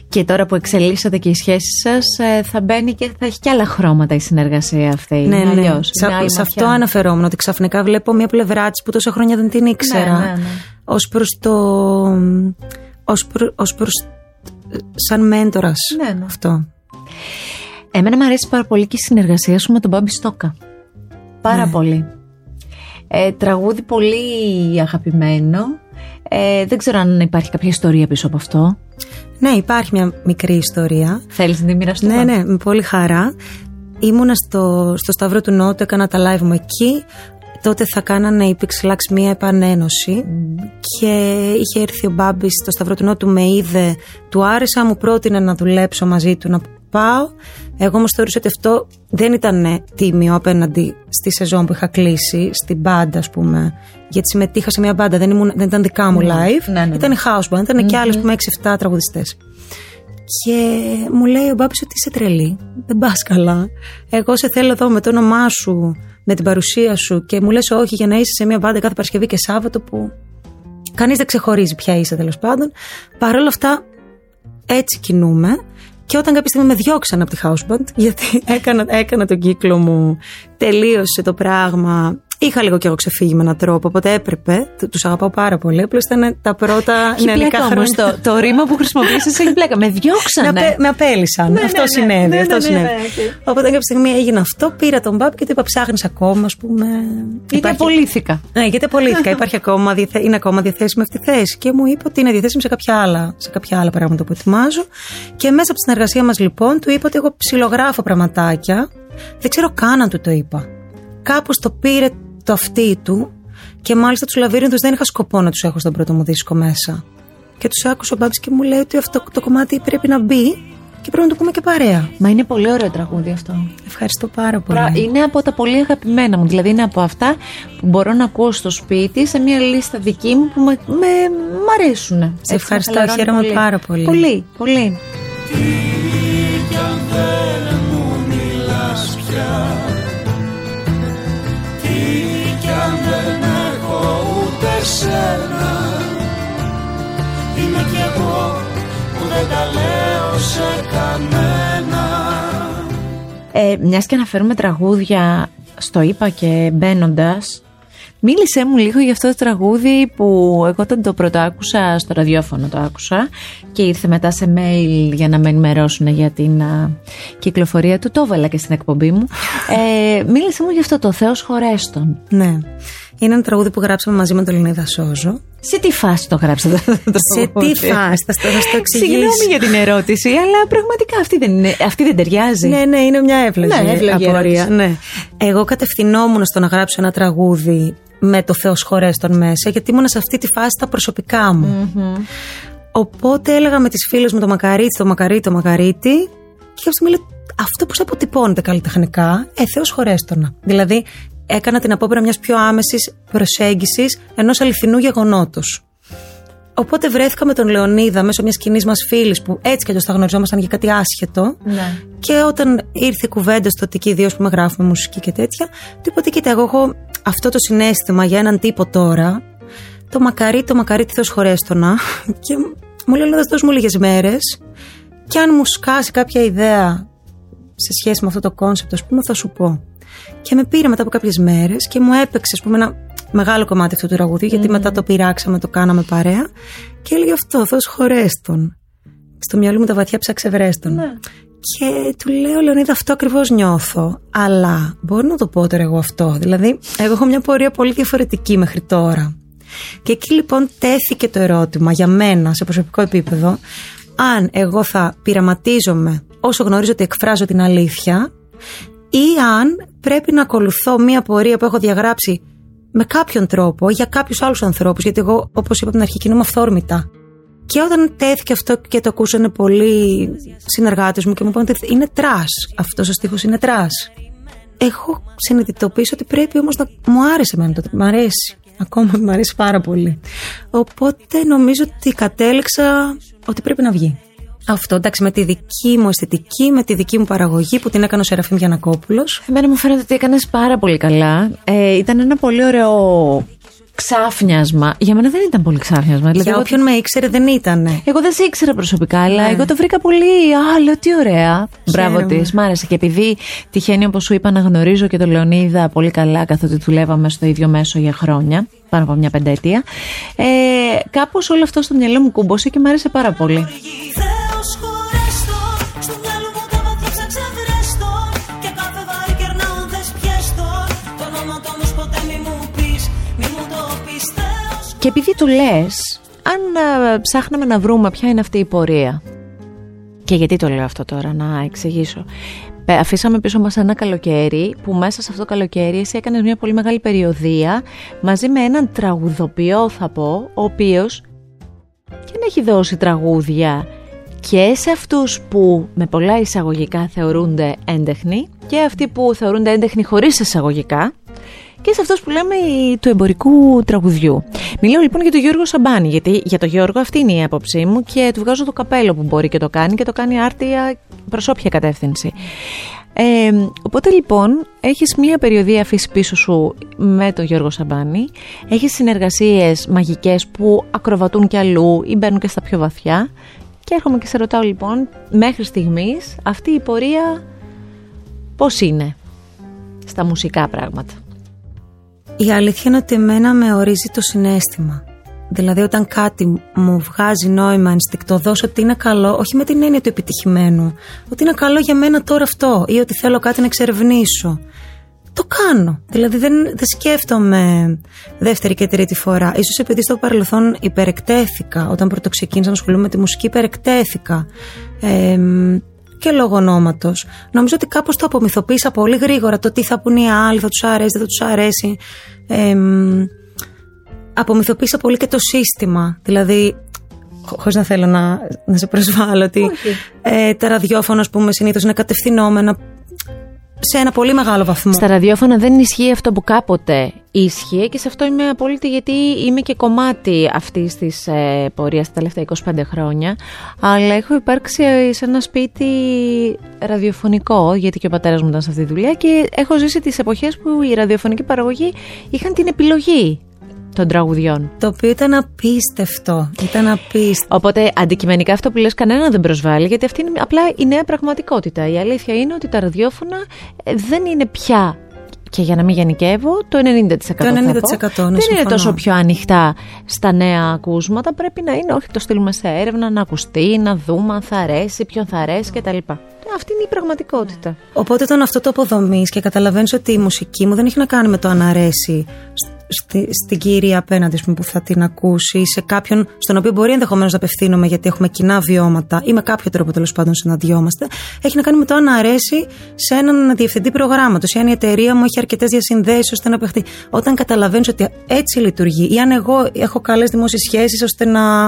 Και τώρα που εξελίσσεται και η σχέση σας, θα μπαίνει και θα έχει και άλλα χρώματα η συνεργασία αυτή. Ναι, είναι ναι. αλλιώς, Σε, είναι άλλη σε ματιά. αυτό αναφερόμουν, ότι ξαφνικά βλέπω μια πλευρά της που τόσα χρόνια δεν την ήξερα. Ναι, ναι, ναι. Ως προς το... Ως, προ, ως προς... σαν μέντορας Ναι, ναι. αυτό. Εμένα μου αρέσει πάρα πολύ και η συνεργασία σου με τον Μπάμπη Στόκα. Πάρα πολύ. Ε, τραγούδι πολύ αγαπημένο. Ε, δεν ξέρω αν υπάρχει κάποια ιστορία πίσω από αυτό. Ναι, υπάρχει μια μικρή ιστορία. Θέλεις να τη μοιραστούμε. Ναι, ναι, με πολύ χαρά. Ήμουνα στο, στο Σταυρό του Νότου, έκανα τα live μου εκεί. Τότε θα κάνανε οι Pixelax μία επανένωση και είχε έρθει ο Μπάμπης στο Σταυρό του Νότου, με είδε, του άρεσα, μου πρότεινε να δουλέψω μαζί του να πάω. Εγώ όμως θεώρησα ότι αυτό δεν ήταν τίμιο απέναντι στη σεζόν που είχα κλείσει, στην μπάντα, ας πούμε. Γιατί συμμετείχα σε μια μπάντα, δεν, ήμουν, δεν ήταν δικά μου live. Ναι, ναι, ναι. Ήταν η house band, ηταν και άλλες που με 6-7 τραγουδιστές. Και μου λέει ο Μπάμπης ότι είσαι τρελή. Δεν πας καλά. Εγώ σε θέλω εδώ με το όνομά σου, με την παρουσία σου και μου λες όχι για να είσαι σε μια μπάντα κάθε Παρασκευή και Σάββατο που κανείς δεν ξεχωρίζει ποια είσαι τέλος πάντων. Παρ' όλα αυτά έτσι κινούμε. Και όταν κάποια στιγμή με διώξαν από τη house band, γιατί (laughs) έκανα, έκανα τον κύκλο μου, τελείωσε το πράγμα. Είχα λίγο κι εγώ ξεφύγει με έναν τρόπο, οπότε έπρεπε. Τους αγαπάω πάρα πολύ. Απλώς ήταν τα πρώτα Έχει νεανικά πλάκα όμως χρόνια. το, το ρήμα που χρησιμοποίησες έχει πλάκα. Με Με, διώξανε. απέ, με απέλυσαν. Ναι, αυτό ναι, ναι. συνέβη. Ναι, αυτό ναι, ναι, συνέβη. ναι, οκ. Οπότε κάποια στιγμή έγινε αυτό, πήρα τον Μπάμπη και του είπα: Ψάχνεις ακόμα, ας πούμε. Γιατί Υπάρχει- απολύθηκα. Ναι, γιατί απολύθηκα. Υπάρχει ακόμα, διαθε... Είναι ακόμα διαθέσιμη αυτή η θέση. Και μου είπε ότι είναι διαθέσιμη σε κάποια άλλα, σε κάποια άλλα πράγματα που ετοιμάζω. Και μέσα από τη συνεργασία μας, λοιπόν, του είπα ότι εγώ ψιλογράφω πραγματάκια. Δεν ξέρω καν αν του το είπα. Κάπως το πήρε το αυτί του και μάλιστα τους λαβύρινθου δεν είχα σκοπό να τους έχω στον πρώτο μου δίσκο μέσα. Και τους άκουσα ο Μπάμπης και μου λέει ότι αυτό το κομμάτι πρέπει να μπει και πρέπει να το πούμε και παρέα. Μα είναι πολύ ωραίο τραγούδι αυτό. Ευχαριστώ πάρα πολύ. Πρα- Είναι από τα πολύ αγαπημένα μου. Δηλαδή είναι από αυτά που μπορώ να ακούω στο σπίτι σε μια λίστα δική μου που με, με, μ' αρέσουν. Σε ευχαριστώ, χαίρομαι πάρα πολύ. Πολύ, πολύ. κι αν ούτε σένα Είμαι κι εγώ που δεν τα λέω σε κανένα Ε, Μιας και αναφέρουμε τραγούδια στο είπα και μπαίνοντας. Μίλησέ μου λίγο για αυτό το τραγούδι που εγώ όταν το πρώτο άκουσα στο ραδιόφωνο το άκουσα και ήρθε μετά σε mail για να με ενημερώσουν για την α, κυκλοφορία του. Το έβαλα και στην εκπομπή μου. (laughs) Ε, μίλησέ μου για αυτό το Θεός χωρέστον. Ναι. Είναι ένα τραγούδι που γράψαμε μαζί με τον Λινίδα Σόζο. Σε τι φάση το γράψατε αυτό το Σε τραγούδι; τι φάση, θα στο, θα στο εξηγήσω. Συγγνώμη για την ερώτηση, αλλά πραγματικά αυτή δεν, είναι, αυτή δεν ταιριάζει. Ναι, ναι, είναι μια εύλογη, Ναι, εύλογη απορία. ερώτηση. Ναι. Εγώ κατευθυνόμουν στο να γράψω ένα τραγούδι με το Θεός χωρέστον μέσα, γιατί ήμουν σε αυτή τη φάση τα προσωπικά μου. Οπότε έλεγα με τις φίλες μου το μακαρίτι, το μακαρίτι, το μακαρίτι και κάποια στιγμή λέω αυτό πώς αποτυπώνεται καλλιτεχνικά, ε, Θεός χωρέστονα. Δηλαδή έκανα την απόπειρα μιας πιο άμεσης προσέγγισης ενός αληθινού γεγονότος. Οπότε βρέθηκα με τον Λεωνίδα μέσω μιας κοινής μας φίλης που έτσι κι αλλιώς τα γνωριζόμασταν για κάτι άσχετο. Ναι. Και όταν ήρθε η κουβέντα στο Τική Ιδίω που με γράφουμε μουσική και τέτοια, του είπα ότι κοίτα, εγώ έχω αυτό το συνέστημα για έναν τύπο τώρα. Το μακαρί, το μακαρίτη, Θεός χωρέσ' τονα. (laughs) Και μου λέει: Θα δώσ' μου λίγες μέρες. Και αν μου σκάσει κάποια ιδέα σε σχέση με αυτό το concept, ας πούμε, θα σου πω. Και με πήρε μετά από κάποιες μέρες και μου έπαιξε, ας πούμε, ένα μεγάλο κομμάτι αυτού του τραγουδιού, γιατί μετά το πειράξαμε, το κάναμε παρέα. Και έλεγε αυτό, Θεός χωρέσ' τον. Στο μυαλό μου τα βαθιά ψάξε βρες τον. Και του λέω, Λεωνίδα, αυτό ακριβώς νιώθω. Αλλά μπορώ να το πω τώρα εγώ αυτό. Δηλαδή, εγώ έχω μια πορεία πολύ διαφορετική μέχρι τώρα. Και εκεί λοιπόν τέθηκε το ερώτημα για μένα σε προσωπικό επίπεδο αν εγώ θα πειραματίζομαι όσο γνωρίζω ότι εκφράζω την αλήθεια ή αν πρέπει να ακολουθώ μια πορεία που έχω διαγράψει με κάποιον τρόπο για κάποιους άλλους ανθρώπους. Γιατί εγώ, όπως είπα από την αρχή, κινούμαι αυθόρμητα. Και όταν τέθηκε αυτό και το ακούσανε πολλοί συνεργάτες μου και μου είπαν ότι είναι trash. Αυτός ο στίχος είναι trash. Έχω συνειδητοποιήσει ότι πρέπει όμως να μου άρεσε εμένα τότε. Μ' αρέσει. Ακόμα μου αρέσει πάρα πολύ. Οπότε νομίζω ότι κατέληξα ότι πρέπει να βγει. Αυτό εντάξει με τη δική μου αισθητική, με τη δική μου παραγωγή που την έκανε ο Σεραφείμ Γιανακόπουλος. Εμένα μου φαίνεται ότι έκανες πάρα πολύ καλά. Ε, ήταν ένα πολύ ωραίο ξάφνιασμα. Για μένα δεν ήταν πολύ ξάφνιασμα. Δηλαδή, Για εγώ, όποιον με ήξερε δεν ήταν. εγώ δεν σε ήξερα προσωπικά, αλλά εγώ το βρήκα πολύ. Α, λέω τι ωραία. Μπράβο Χαίρομαι. της. Μ' άρεσε. Και επειδή τυχαίνει, όπως σου είπα, να γνωρίζω και τον Λεωνίδα πολύ καλά, καθότι δουλεύαμε στο ίδιο μέσο για χρόνια, πάνω από μια πενταετία. Ε, Κάπως όλο αυτό στο μυαλό μου κούμπωσε και μ' άρεσε πάρα πολύ. Και επειδή του λες, αν α, ψάχναμε να βρούμε ποια είναι αυτή η πορεία. Και γιατί το λέω αυτό τώρα, να εξηγήσω. Ε, Αφήσαμε πίσω μας ένα καλοκαίρι που μέσα σε αυτό το καλοκαίρι εσύ έκανες μια πολύ μεγάλη περιοδία μαζί με έναν τραγουδοποιό θα πω, ο οποίος και να έχει δώσει τραγούδια και σε αυτούς που με πολλά εισαγωγικά θεωρούνται έντεχνοι και αυτοί που θεωρούνται έντεχνοι χωρίς εισαγωγικά και σε αυτούς που λέμε οι- του εμπορικού τραγουδιού. Μιλάω λοιπόν για τον Γιώργο Σαμπάνη, γιατί για τον Γιώργο αυτή είναι η άποψή μου και του βγάζω το καπέλο που μπορεί και το κάνει και το κάνει άρτια προς όποια κατεύθυνση. Ε, οπότε λοιπόν έχεις μία περιοδία αφήσεις πίσω σου με τον Γιώργο Σαμπάνη Έχεις συνεργασίες μαγικές που ακροβατούν κι αλλού ή μπαίνουν και στα πιο βαθιά Και έρχομαι και σε ρωτάω λοιπόν μέχρι στιγμής αυτή η πορεία πώς είναι στα μουσικά πράγματα; Η αλήθεια είναι ότι εμένα με ορίζει το συνέστημα. Δηλαδή όταν κάτι μου βγάζει νόημα ενστικτοδός ότι είναι καλό, όχι με την έννοια του επιτυχημένου, ότι είναι καλό για μένα τώρα αυτό ή ότι θέλω κάτι να εξερευνήσω. Το κάνω. Δηλαδή δεν, δεν σκέφτομαι δεύτερη και τρίτη φορά. Ίσως επειδή στο παρελθόν υπερεκτέθηκα. Όταν πρώτο ξεκίνησα να ασχολούμαι με τη μουσική υπερεκτέθηκα. Εμ, και λόγω ονόματος. Νομίζω ότι κάπως το απομυθοποίησα πολύ γρήγορα. Το τι θα πούνε οι άλλοι, θα τους αρέσει, δεν θα τους αρέσει. Εμ, απομυθοποίησα πολύ και το σύστημα. Δηλαδή, χωρίς να θέλω να, να σε προσβάλλω, ότι ε, τα ραδιόφωνα, ας πούμε, συνήθως είναι κατευθυνόμενα σε ένα πολύ μεγάλο βαθμό. Στα ραδιόφωνα δεν ισχύει αυτό που κάποτε ίσχυε και σε αυτό είμαι απόλυτη γιατί είμαι και κομμάτι αυτής της ε, πορείας τα τελευταία 25 χρόνια. Αλλά έχω υπάρξει ε, σε ένα σπίτι ραδιοφωνικό, γιατί και ο πατέρας μου ήταν σε αυτή τη δουλειά και έχω ζήσει τις εποχές που η ραδιοφωνική παραγωγή είχαν την επιλογή των τραγουδιών. Το οποίο ήταν απίστευτο. Ήταν απίστευτο. Οπότε αντικειμενικά αυτό που λες κανένα δεν προσβάλλει γιατί αυτή είναι απλά η νέα πραγματικότητα. Η αλήθεια είναι ότι τα ραδιόφωνα ε, δεν είναι πια και για να μην γενικεύω, το 90%. θα πω. 90% ναι, δεν είναι συμφωνώ. τόσο πιο ανοιχτά στα νέα ακούσματα. Πρέπει να είναι, όχι, το στείλουμε σε έρευνα, να ακουστεί, να δούμε αν θα αρέσει, ποιον θα αρέσει κτλ. Αυτή είναι η πραγματικότητα. Οπότε όταν αυτό το αποδομείς και καταλαβαίνεις ότι η μουσική μου δεν έχει να κάνει με το αν αρέσει στη, στην κυρία απέναντι ας πούμε, που θα την ακούσει ή σε κάποιον στον οποίο μπορεί ενδεχομένως να απευθύνομαι γιατί έχουμε κοινά βιώματα ή με κάποιο τρόπο τέλος πάντων συναντιόμαστε. Έχει να κάνει με το αν αρέσει σε έναν διευθυντή προγράμματος ή αν η εταιρεία μου έχει αρκετές διασυνδέσεις ώστε να παιχτεί. Όταν καταλαβαίνεις ότι έτσι λειτουργεί ή αν εγώ έχω καλές δημόσιες σχέσεις ώστε να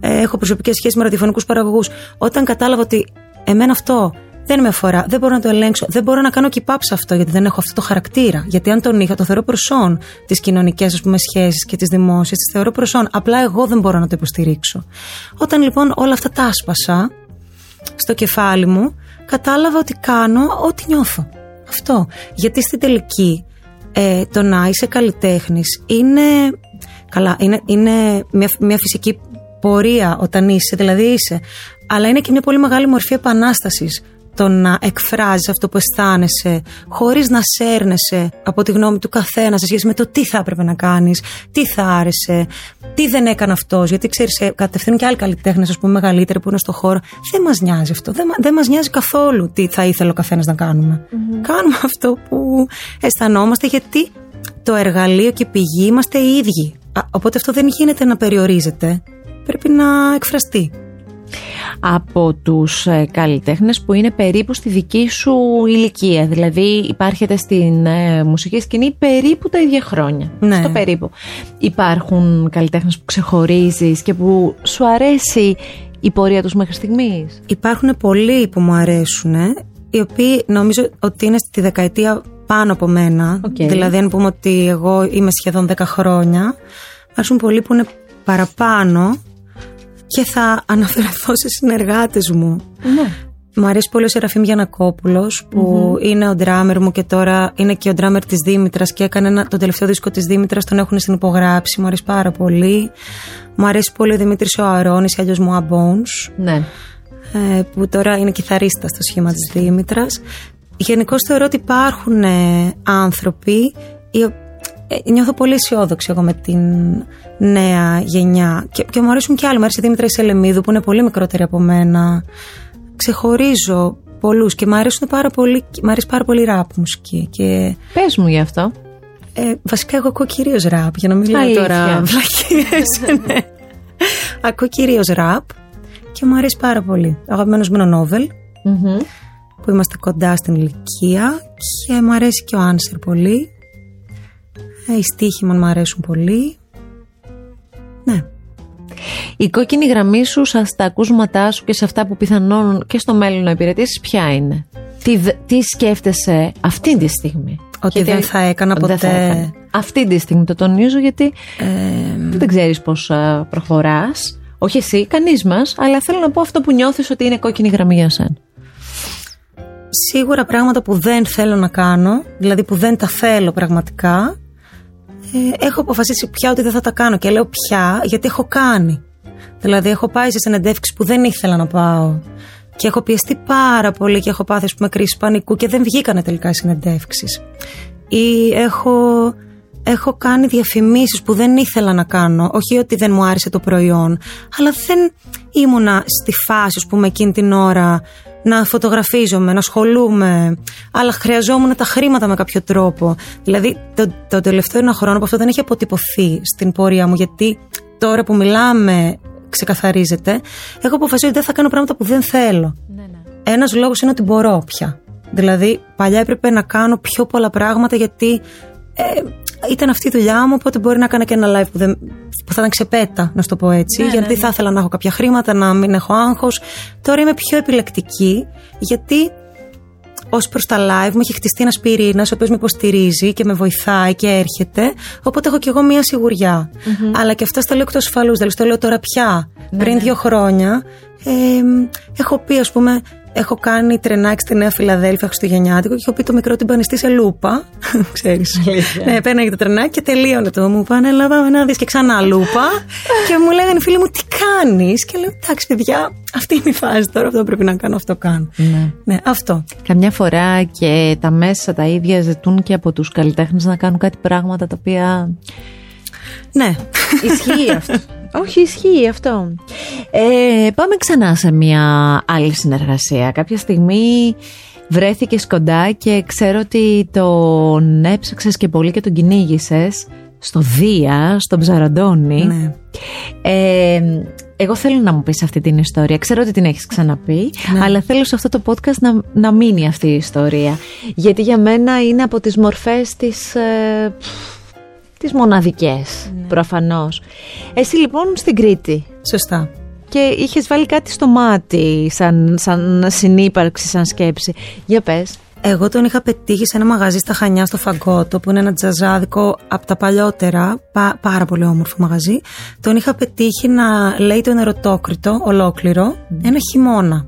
ε, έχω προσωπικές σχέσεις με ραδιοφωνικούς παραγωγούς. Όταν κατάλαβα ότι εμένα αυτό Δεν με αφορά. Δεν μπορώ να το ελέγξω. Δεν μπορώ να κάνω keep up σε αυτό γιατί δεν έχω αυτό το χαρακτήρα. Γιατί αν τον είχα, το θεωρώ προσόν τις κοινωνικές σχέσεις και τις δημόσιες. Τις θεωρώ προσόν. Απλά εγώ δεν μπορώ να το υποστηρίξω. Όταν λοιπόν όλα αυτά τα άσπασα στο κεφάλι μου, κατάλαβα ότι κάνω ό,τι νιώθω. Αυτό. Γιατί στην τελική ε, το να είσαι καλλιτέχνης είναι. Καλά, είναι, είναι μια, μια φυσική πορεία όταν είσαι, δηλαδή είσαι. Αλλά είναι και μια πολύ μεγάλη μορφή επανάστασης το να εκφράζει αυτό που αισθάνεσαι, χωρίς να σέρνεσαι από τη γνώμη του καθένα σε σχέση με το τι θα έπρεπε να κάνεις, τι θα άρεσε, τι δεν έκανε αυτός. Γιατί ξέρεις, κατευθύνουν και άλλοι καλλιτέχνες, ας πούμε, μεγαλύτεροι που είναι στο χώρο. Δεν μας νοιάζει αυτό. Δεν, δεν μας νοιάζει καθόλου τι θα ήθελε ο καθένας να κανουμε Κάνουμε αυτό που αισθανόμαστε, γιατί το εργαλείο και η πηγή είμαστε οι ίδιοι. Α, Οπότε αυτό δεν γίνεται να περιορίζεται. Πρέπει να εκφραστεί. Από τους ε, καλλιτέχνες που είναι περίπου στη δική σου ηλικία. Δηλαδή υπάρχετε στην ε, μουσική σκηνή περίπου τα ίδια χρόνια. Ναι. Στο περίπου. Υπάρχουν καλλιτέχνες που ξεχωρίζεις και που σου αρέσει η πορεία τους μέχρι στιγμής; Υπάρχουν πολλοί που μου αρέσουν, οι οποίοι νομίζω ότι είναι στη δεκαετία πάνω από μένα. Οκ. Δηλαδή, αν πούμε ότι εγώ είμαι σχεδόν 10 χρόνια, μου αρέσουν πολλοί που είναι παραπάνω και θα αναφερθώ σε συνεργάτες μου. Ναι. Μου αρέσει πολύ ο Σεραφείμ Γιαννακόπουλος που είναι ο drummer μου και τώρα είναι και ο drummer της Δήμητρας και έκανε ένα, τον τελευταίο δίσκο της Δήμητρας, τον έχουν συνυπογράψει, μου αρέσει πάρα πολύ. Μου αρέσει πολύ ο Δημήτρης ο Αρώνης, ή αλλιώς μου Bones Ναι. ε, που τώρα είναι κιθαρίστας στο σχήμα της Δήμητρας. Γενικώς θεωρώ ότι υπάρχουν ε, άνθρωποι οι ο- ε, νιώθω πολύ αισιόδοξη εγώ με την νέα γενιά και, και μου αρέσουν και άλλοι. Μου αρέσει η Δήμητρα Ισελεμίδου που είναι πολύ μικρότερη από μένα. Ξεχωρίζω πολλούς και μου αρέσουν πάρα πολύ, μ' αρέσει πάρα πολύ ράπ μουσική και Πες μου γι' αυτό. ε, βασικά εγώ ακούω κυρίως ράπ για να μην λέω Αλήθεια. τώρα βλακίες. (laughs) ναι. ακούω κυρίως ράπ και μου αρέσει πάρα πολύ. Ο αγαπημένος μου είναι ο Νόβελ Μμμ. που είμαστε κοντά στην ηλικία και μου αρέσει και ο Άνσερ πολύ. Ε, οι στίχοι μου αρέσουν πολύ. Ναι. Η κόκκινη γραμμή σου σα- στα ακούσματά σου και σε αυτά που πιθανόν και στο μέλλον να υπηρετήσεις, ποια είναι; Τι, δε- τι σκέφτεσαι αυτή τη στιγμή; Ότι δεν θα έκανα Δεν θα ποτέ. έκανα. Αυτή τη στιγμή το τονίζω γιατί δεν ξέρεις πώς α, προχωράς. Όχι εσύ, κανείς μας, αλλά θέλω να πω αυτό που νιώθεις ότι είναι κόκκινη γραμμή για σένα. Σίγουρα πράγματα που δεν θέλω να κάνω, δηλαδή που δεν τα θέλω πραγματικά, ε, έχω αποφασίσει πια ότι δεν θα τα κάνω. Και λέω πια γιατί έχω κάνει. Δηλαδή, έχω πάει σε συνεντεύξεις που δεν ήθελα να πάω. Και έχω πιεστεί πάρα πολύ και έχω πάθει, ας πούμε, κρίση πανικού και δεν βγήκανε τελικά οι συνεντεύξεις. Ή έχω, έχω κάνει διαφημίσεις που δεν ήθελα να κάνω. Όχι ότι δεν μου άρεσε το προϊόν, αλλά δεν ήμουνα στη φάση, ας πούμε, εκείνη την ώρα να φωτογραφίζομαι, να ασχολούμαι, αλλά χρειαζόμουν τα χρήματα με κάποιο τρόπο. Δηλαδή, το, το τελευταίο ένα χρόνο που αυτό δεν έχει αποτυπωθεί στην πορεία μου, γιατί τώρα που μιλάμε ξεκαθαρίζεται, έχω αποφασίσει ότι δεν θα κάνω πράγματα που δεν θέλω. Ένας λόγος είναι ότι μπορώ πια. Δηλαδή, παλιά έπρεπε να κάνω πιο πολλά πράγματα γιατί ε, ήταν αυτή η δουλειά μου. Οπότε μπορεί να κάνω και ένα live που, δεν, που θα ήταν ξεπέτα, να σου το πω έτσι. γιατί θα ήθελα να έχω κάποια χρήματα, να μην έχω άγχος. Τώρα είμαι πιο επιλεκτική γιατί ως προς τα live μου έχει χτιστεί ένας πυρήνας, ο οποίος με υποστηρίζει και με βοηθάει και έρχεται. Οπότε έχω κι εγώ μία σιγουριά. Αλλά και αυτά στα λέω εκ του ασφαλού. Δηλαδή, στο λέω τώρα πια. Πριν δύο χρόνια, ε, έχω πει, ας πούμε, έχω κάνει τρενάκι στη Νέα Φιλαδέλφια Χριστουγεννιάτικο και έχω πει το μικρό την πανιστή σε λούπα. (laughs) Ξέρεις. ναι, παίρναγε το τρενάκι και τελείωνε το. Μου πάνε, έλα πάμε να δεις και ξανά λούπα. (laughs) και μου λέγανε οι φίλοι μου, τι κάνεις; Και λέω, εντάξει, παιδιά, αυτή είναι η φάση τώρα. Αυτό πρέπει να κάνω, αυτό κάνω. Ναι. Ναι, αυτό. Καμιά φορά και τα μέσα τα ίδια ζητούν και από τους καλλιτέχνες να κάνουν κάτι πράγματα τα οποία Ναι. Ισχύει (laughs) αυτό. Όχι, ισχύει αυτό. Ε, πάμε ξανά σε μια άλλη συνεργασία. Κάποια στιγμή βρέθηκες κοντά και ξέρω ότι τον έψαξες και πολύ και τον κυνήγησες στο Δία, στον Ψαραντώνη. ναι. Ε, εγώ θέλω να μου πεις αυτή την ιστορία. Ξέρω ότι την έχεις ξαναπεί, αλλά θέλω σε αυτό το podcast να, να μείνει αυτή η ιστορία. Γιατί για μένα είναι από τις μορφές της... Ε, τις μοναδικές, προφανώς. Εσύ λοιπόν στην Κρήτη. Σωστά. και είχες βάλει κάτι στο μάτι σαν, σαν συνύπαρξη, σαν σκέψη. Για πες. Εγώ τον είχα πετύχει σε ένα μαγαζί στα Χανιά στο Φαγκότο που είναι ένα τζαζάδικο από τα παλιότερα, πα- πάρα πολύ όμορφο μαγαζί. Τον είχα πετύχει να λέει το ερωτόκριτο ολόκληρο ένα χειμώνα.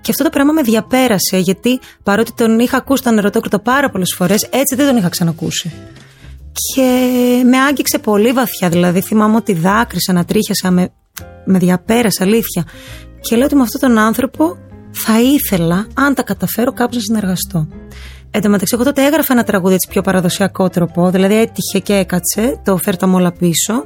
Και αυτό το πράγμα με διαπέρασε γιατί παρότι τον είχα ακούσει τον ερωτόκριτο πάρα πολλές φορές, έτσι δεν τον είχα ξανακούσει. Και με άγγιξε πολύ βαθιά, δηλαδή θυμάμαι ότι δάκρυσα, να τρίχιασα, με, με διαπέρασε αλήθεια. Και λέω ότι με αυτόν τον άνθρωπο θα ήθελα, αν τα καταφέρω, κάπως να συνεργαστώ. Εν τω μεταξύ, εγώ τότε έγραφα ένα τραγούδι έτσι πιο παραδοσιακό τρόπο, δηλαδή έτυχε και έκατσε, το φέρτα μου όλα πίσω.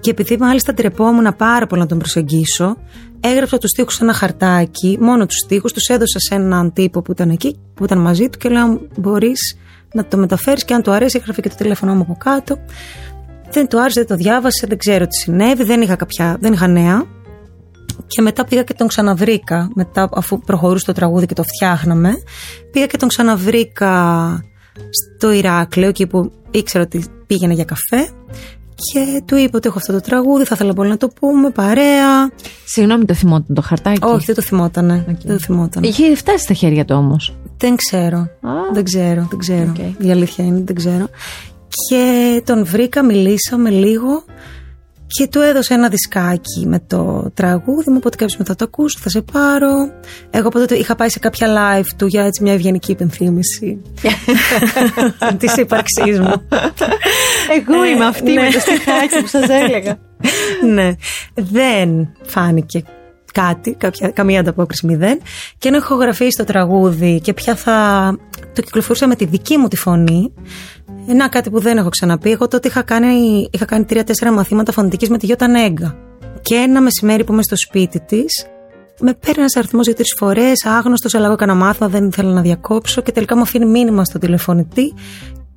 Και επειδή μάλιστα τρεπόμουν πάρα πολύ να τον προσεγγίσω, έγραψα τους στίχους σε ένα χαρτάκι, μόνο τους στίχους, τους έδωσα σε έναν τύπο που ήταν εκεί, που ήταν μαζί του και λέω: Μπορείς να το μεταφέρεις και αν του αρέσει, έγραφε και το τηλέφωνο μου από κάτω. Δεν του άρεσε, δεν το διάβασε, δεν ξέρω τι συνέβη, δεν είχα, κάποια, δεν είχα νέα. Και μετά πήγα και τον ξαναβρήκα, μετά αφού προχωρούσε το τραγούδι και το φτιάχναμε. Πήγα και τον ξαναβρήκα στο Ηράκλειο, εκεί που ήξερα ότι πήγαινε για καφέ. Και του είπα ότι έχω αυτό το τραγούδι, θα ήθελα πολύ να το πούμε, παρέα. Συγγνώμη, το θυμόταν το χαρτάκι. Όχι, δεν το θυμότανε. Δεν το θυμότανε. Είχε φτάσει στα χέρια του όμως. Δεν ξέρω. Δεν ξέρω, δεν ξέρω. Οκ. Η αλήθεια είναι, δεν ξέρω. Και τον βρήκα, μιλήσαμε λίγο και του έδωσα ένα δισκάκι με το τραγούδι μου. Οπότε κάποια στιγμή θα το ακούσει, θα σε πάρω. Εγώ από τότε είχα πάει σε κάποια live του για έτσι μια ευγενική υπενθύμηση (laughs) (laughs) της ύπαρξής μου. (laughs) Εγώ είμαι αυτή ναι. με το στιχάκι που σας έλεγα. (laughs) ναι. Δεν φάνηκε κάτι, κάποια, καμία ανταπόκριση μηδέν. Και ενώ έχω γραφεί στο τραγούδι και πια θα το κυκλοφορούσα με τη δική μου τη φωνή. Ένα κάτι που δεν έχω ξαναπεί. Εγώ τότε είχα κάνει, είχα κάνει τρία-τέσσερα μαθήματα φωνητικής με τη Γιώτα Νέγκα. Και ένα μεσημέρι που είμαι στο σπίτι της, με παίρνει ένας αριθμός για τρει φορές, άγνωστος, αλλά εγώ έκανα μάθημα, δεν ήθελα να διακόψω και τελικά μου αφήνει μήνυμα στο τηλεφωνητή.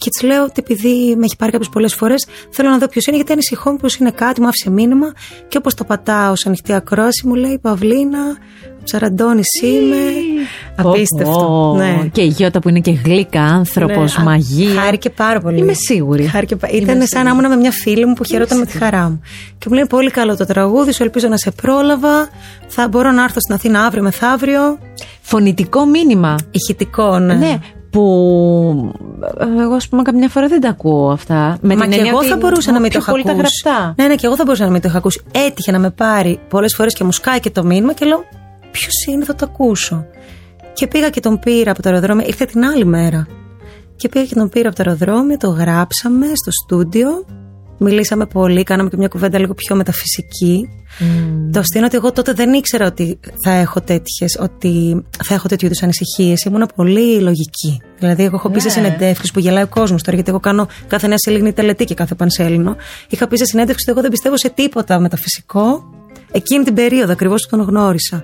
Και της λέω ότι επειδή με έχει πάρει κάποιε πολλές φορές, θέλω να δω ποιος είναι, γιατί ανησυχώ πω είναι κάτι, μου άφησε μήνυμα. Και όπως το πατάω σε ανοιχτή ακρόαση, μου λέει Παυλίνα, ο Ψαραντώνη είμαι. Απίστευτο. Πω, πω. Ναι. Και η Γιώτα που είναι και γλύκα άνθρωπος, Ναι, μαγεία. Χάρηκε πάρα πολύ. Είμαι σίγουρη. Χάρηκε πα- Ήταν σαν να ήμουν με μια φίλη μου που χαιρόταν με τη χαρά μου. Και μου λέει πολύ καλό το τραγούδι, σου ελπίζω να σε πρόλαβα. Θα μπορώ να έρθω στην Αθήνα αύριο μεθαύριο. Φωνητικό μήνυμα. Ηχητικό, ναι. Ναι, που ε, εγώ ας πούμε καμιά φορά δεν τα ακούω αυτά. Με Μα την και έννοια εγώ ότι θα μπορούσα να μην το πιο είχα πολύ τα ακούσει. γραπτά. Ναι, ναι, και εγώ θα μπορούσα να μην το είχα ακούσει. Έτυχε να με πάρει πολλές φορές και μου σκάει και το μήνυμα και λέω Ποιος είναι, θα το ακούσω. Και πήγα και τον πήρα από το αεροδρόμιο, ήρθε την άλλη μέρα. Και πήγα και τον πήρα από το αεροδρόμιο, το γράψαμε στο στούντιο. Μιλήσαμε πολύ, κάναμε και μια κουβέντα λίγο πιο μεταφυσική. Το αστείο είναι ότι εγώ τότε δεν ήξερα ότι θα έχω τέτοιες, ότι θα έχω τέτοιου είδους ανησυχίες. Ήμουν πολύ λογική. Δηλαδή, εγώ έχω πει σε Ναι. συνεντεύξεις που γελάει ο κόσμος τώρα, γιατί εγώ κάνω κάθε νέα σελήνη τελετή και κάθε πανσέλινο. Είχα πει σε συνέντευξη ότι εγώ δεν πιστεύω σε τίποτα μεταφυσικό. Εκείνη την περίοδο ακριβώς που τον γνώρισα.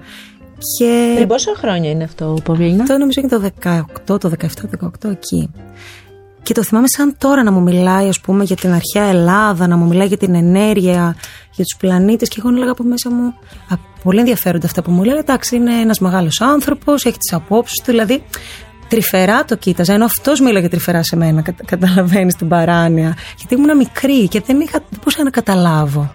Και Πριν πόσα χρόνια είναι αυτό, Παυλίνα. αυτό νομίζω είναι το 18, το 17, 18 εκεί. Και το θυμάμαι σαν τώρα να μου μιλάει, ας πούμε, για την αρχαία Ελλάδα, να μου μιλάει για την ενέργεια, για τους πλανήτες. Και εγώ έλεγα από μέσα μου, α, πολύ ενδιαφέροντα αυτά που μου λέει. Εντάξει, είναι ένας μεγάλος άνθρωπος, έχει τις απόψεις του, δηλαδή τρυφερά το κοίταζα, ενώ αυτός μίλαγε τρυφερά σε μένα, κατα, καταλαβαίνεις την παράνοια. Γιατί ήμουν μικρή και δεν, είχα, δεν μπορούσα να καταλάβω.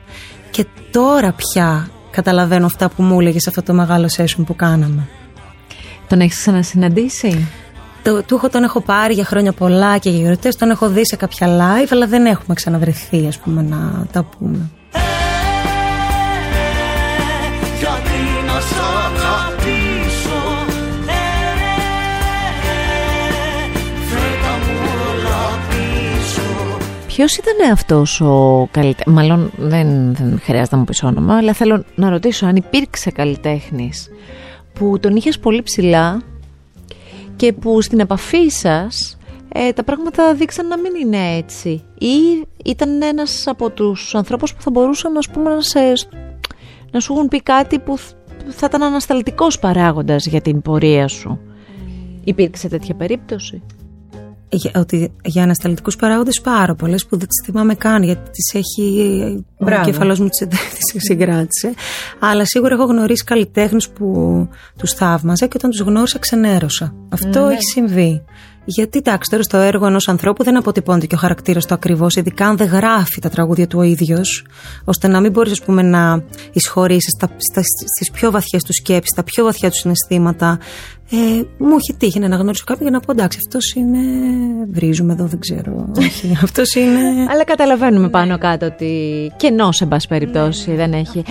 Και τώρα πια καταλαβαίνω αυτά που μου έλεγες σε αυτό το μεγάλο session που κάναμε. Τον έχεις ξανασυναντήσει; Το, του έχω, τον έχω πάρει για χρόνια πολλά και για γιορτές. Τον έχω δει σε κάποια live, αλλά δεν έχουμε ξαναβρεθεί, ας πούμε, να τα πούμε. Γιατί να σ' αγαπήσω Ε, Φέρτα μου όλα πίσω Ποιος ήταν αυτός ο καλλιτέχνη. Μάλλον δεν, δεν χρειάζεται να μου πεις όνομα, αλλά θέλω να ρωτήσω αν υπήρξε καλλιτέχνης που τον είχες πολύ ψηλά και που στην επαφή σας ε, τα πράγματα δείξαν να μην είναι έτσι. Ή ήταν ένας από τους ανθρώπους που θα μπορούσαν ας πούμε, να, σε, να σου έχουν πει κάτι που θ- θα ήταν ανασταλτικός παράγοντας για την πορεία σου. Υπήρξε τέτοια περίπτωση; Για, ότι για ανασταλτικούς παράγοντες πάρα πολλές που δεν τις θυμάμαι καν γιατί τις έχει. Ο Μπράβο. κεφαλός μου τις (laughs) συγκράτησε. Αλλά σίγουρα έχω γνωρίσει καλλιτέχνες που τους θαύμαζα και όταν τους γνώρισα ξενέρωσα. Αυτό Ναι. έχει συμβεί. Γιατί εντάξει, τώρα στο έργο ενός ανθρώπου δεν αποτυπώνεται και ο χαρακτήρας του ακριβώς, ειδικά αν δεν γράφει τα τραγούδια του ο ίδιος, ώστε να μην μπορείς να εισχωρήσεις στις πιο βαθιές τους σκέψεις, στα πιο βαθιά τους συναισθήματα. Ε, μου έχει τύχει να αναγνωρίσω κάποιον και να πω εντάξει, αυτός είναι. Βρίζουμε εδώ, δεν ξέρω. Όχι, (laughs) αυτός είναι. Αλλά καταλαβαίνουμε πάνω κάτω ότι κενό, σε πάση περιπτώσει, δεν έχει.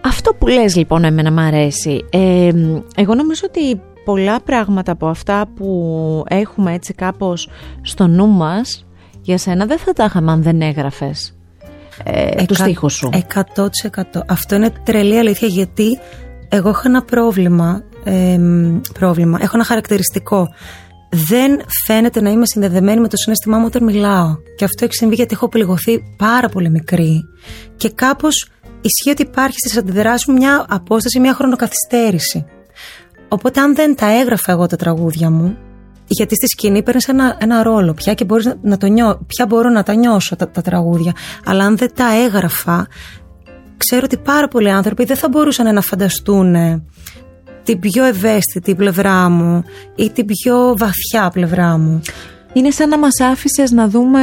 Αυτό που λες λοιπόν εμένα μου αρέσει. Ε, εγώ νομίζω ότι πολλά πράγματα από αυτά που έχουμε έτσι κάπως στο νου μας για σένα δεν θα τα είχαμε αν δεν έγραφες ε, τους στίχους σου. 100%. Αυτό είναι τρελή αλήθεια γιατί εγώ έχω ένα πρόβλημα, ε, πρόβλημα. Έχω ένα χαρακτηριστικό. Δεν φαίνεται να είμαι συνδεδεμένη με το συνέστημά μου όταν μιλάω. Και αυτό έχει συμβεί γιατί έχω πληγωθεί πάρα πολύ μικρή. Και κάπως ισχύει ότι υπάρχει στις αντιδράσεις μου μια απόσταση, μια χρονοκαθυστέρηση. Οπότε, αν δεν τα έγραφα εγώ τα τραγούδια μου, γιατί στη σκηνή παίρνεις ένα, ένα ρόλο πια και μπορείς να το νιώ, πια μπορώ να τα νιώσω τα, τα τραγούδια. Αλλά αν δεν τα έγραφα, ξέρω ότι πάρα πολλοί άνθρωποι δεν θα μπορούσαν να φανταστούν την πιο ευαίσθητη πλευρά μου ή την πιο βαθιά πλευρά μου. Είναι σαν να μας άφησες να δούμε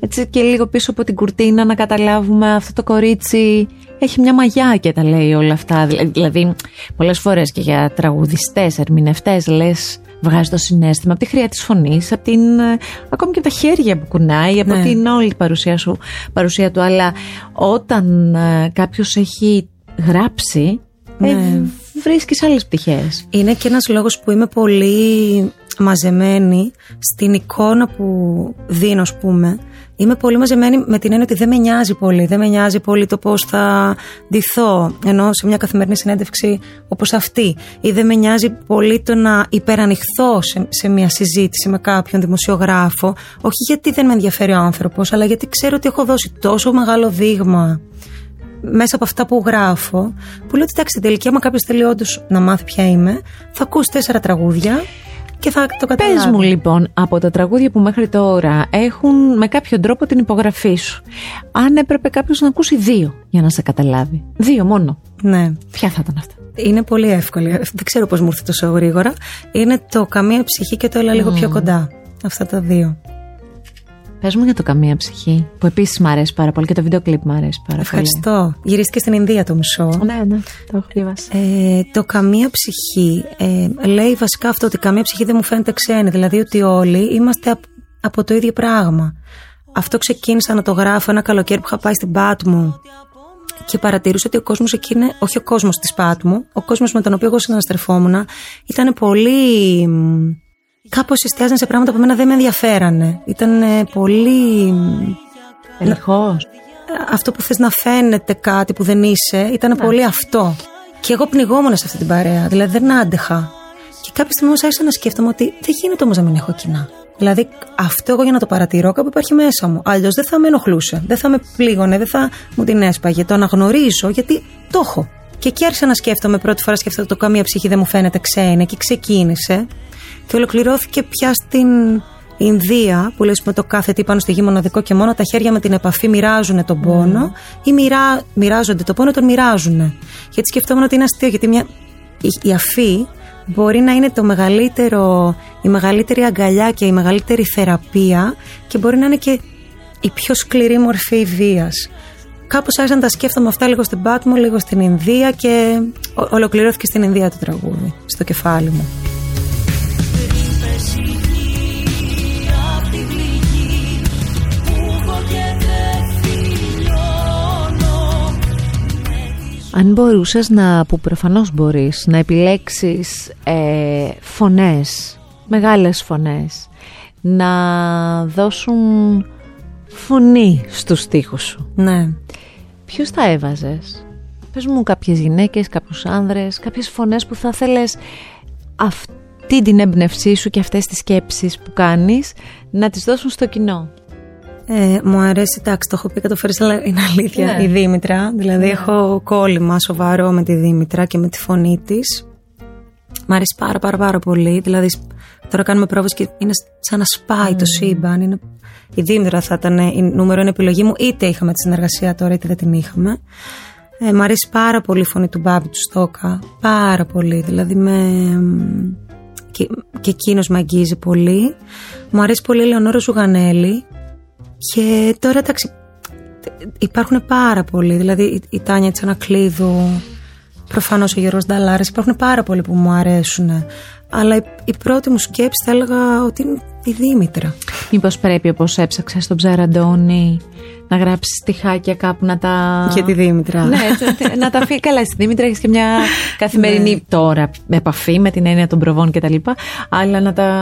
έτσι και λίγο πίσω από την κουρτίνα να καταλάβουμε αυτό το κορίτσι έχει μια μαγιά και τα λέει όλα αυτά. Δηλαδή, πολλές φορές και για τραγουδιστές, ερμηνευτές, λες βγάζει το συνέστημα από τη χρειά της φωνής, από την, ε, ακόμη και από τα χέρια που κουνάει, από Ναι. την όλη παρουσία, σου, παρουσία του. Αλλά όταν ε, κάποιος έχει γράψει, ε, Ναι. βρίσκεις άλλες πτυχές. Είναι και ένας λόγος που είμαι πολύ μαζεμένη στην εικόνα που δίνω, ας πούμε. Είμαι πολύ μαζεμένη με την έννοια ότι δεν με νοιάζει πολύ. Δεν με νοιάζει πολύ το πώς θα ντυθώ, ενώ σε μια καθημερινή συνέντευξη όπως αυτή. Ή δεν με νοιάζει πολύ το να υπερανοιχθώ σε, σε μια συζήτηση με κάποιον δημοσιογράφο. Όχι γιατί δεν με ενδιαφέρει ο άνθρωπος, αλλά γιατί ξέρω ότι έχω δώσει τόσο μεγάλο δείγμα μέσα από αυτά που γράφω, που λέω ότι εντάξει, στην τελική, άμα κάποιος θέλει όντως να μάθει ποια είμαι, θα ακούσει τέσσερα τραγούδια και θα το καταλάβει. Πες μου λοιπόν, από τα τραγούδια που μέχρι τώρα έχουν με κάποιο τρόπο την υπογραφή σου, αν έπρεπε κάποιος να ακούσει δύο για να σε καταλάβει. Δύο μόνο. Ναι. Ποια θα ήταν αυτά; Είναι πολύ εύκολη. Δεν ξέρω πώς μου ήρθε τόσο γρήγορα. Είναι το Καμία ψυχή και το Έλα λίγο πιο κοντά. Αυτά τα δύο. Πες μου για το Καμία Ψυχή, που επίσης μου αρέσει πάρα πολύ και το βίντεο κλιπ μου αρέσει πάρα Ευχαριστώ. Γυρίστηκε στην Ινδία το μισό. πολύ. Ναι, ναι, το έχω διαβάσει. Ε, το καμία ψυχή ε, λέει βασικά αυτό ότι καμία ψυχή δεν μου φαίνεται ξένη. Δηλαδή ότι όλοι είμαστε απ- από το ίδιο πράγμα. Αυτό ξεκίνησα να το γράφω ένα καλοκαίρι που είχα πάει στην Πάτμου και παρατηρούσα ότι ο κόσμος εκεί είναι, όχι ο κόσμος της Πάτμου, ο κόσμος με τον οποίο εγώ συναναστρεφόμουν ήταν πολύ. Κάπως εστιάζαν σε πράγματα που εμένα δεν με ενδιαφέρανε. Ήταν ε, πολύ. Ευτυχώς. Αυτό που θες να φαίνεται κάτι που δεν είσαι, ήταν πολύ αυτό. Και εγώ πνιγόμουν σε αυτή την παρέα, δηλαδή δεν άντεχα. Και κάποια στιγμή όμως άρχισα να σκέφτομαι ότι δεν γίνεται όμως να μην έχω κοινά. Δηλαδή, αυτό εγώ για να το παρατηρώ κάπου υπάρχει μέσα μου. Αλλιώς δεν θα με ενοχλούσε, δεν θα με πλήγωνε, δεν θα μου την έσπαγε. Το αναγνωρίζω γιατί το έχω. Και εκεί άρχισα να σκέφτομαι, πρώτη φορά σκέφτομαι το καμία ψυχή δεν μου φαίνεται ξένη. Εκεί ξεκίνησε και ολοκληρώθηκε πια στην Ινδία, που λες με το κάθε τι πάνω στη γη μοναδικό και μόνο τα χέρια με την επαφή μοιράζουν τον πόνο ή μοιρά, μοιράζονται το πόνο, τον μοιράζουν. Γιατί σκεφτόμουν ότι είναι αστείο, γιατί μια, η, η αφή μπορεί να είναι το μεγαλύτερο, η μεγαλύτερη αγκαλιά και η μεγαλύτερη θεραπεία και μπορεί να είναι και η πιο σκληρή μορφή βίας. Κάπως άρχισα να τα σκέφτομαι αυτά λίγο στην Πάτμο, λίγο στην Ινδία και ο- ολοκληρώθηκε στην Ινδία το τραγούδι, στο κεφάλι μου. Αν μπορούσες να, που προφανώς μπορείς, να επιλέξεις ε, φωνές, μεγάλες φωνές, να δώσουν φωνή στους στίχους σου. Ναι. Ποιους θα έβαζες; Πες μου κάποιες γυναίκες, κάποιους άνδρες, κάποιες φωνές που θα θέλεις αυτή την έμπνευσή σου και αυτές τις σκέψεις που κάνεις να τις δώσουν στο κοινό; Ε, μου αρέσει, εντάξει, το έχω πει εκατό φορές, αλλά είναι αλήθεια. Ναι. Η Δήμητρα. Δηλαδή, έχω κόλλημα σοβαρό με τη Δήμητρα και με τη φωνή της. Μ' αρέσει πάρα πάρα πάρα πολύ. Δηλαδή, τώρα κάνουμε πρόβες και είναι σαν να σπάει το σύμπαν. Είναι... Η Δήμητρα θα ήταν η νούμερο ένα επιλογή μου, είτε είχαμε τη συνεργασία τώρα, είτε δεν την είχαμε. Ε, μ' αρέσει πάρα πολύ η φωνή του Μπάμπη του Στόκα. Πάρα πολύ. Δηλαδή, με, και και εκείνος με αγγίζει πολύ. Μου αρέσει πολύ η Λεωνόρα Ζουγανέλη. Και τώρα εντάξει, υπάρχουν πάρα πολλοί. Δηλαδή η, η Τάνια Τσανακλείδου, προφανώς ο Γιώργος Νταλάρης, υπάρχουν πάρα πολλοί που μου αρέσουν. Αλλά η, η πρώτη μου σκέψη θα έλεγα ότι είναι η Δήμητρα. Μήπως πρέπει όπως έψαξα στον Ψαραντώνη να γράψεις στοιχάκια κάπου να τα. Για τη Δήμητρα. Ναι, τε- να τα αφήσει. Καλά, στη Δήμητρα έχεις και μια (laughs) καθημερινή Ναι. τώρα επαφή με την έννοια των προβών κτλ. Αλλά να τα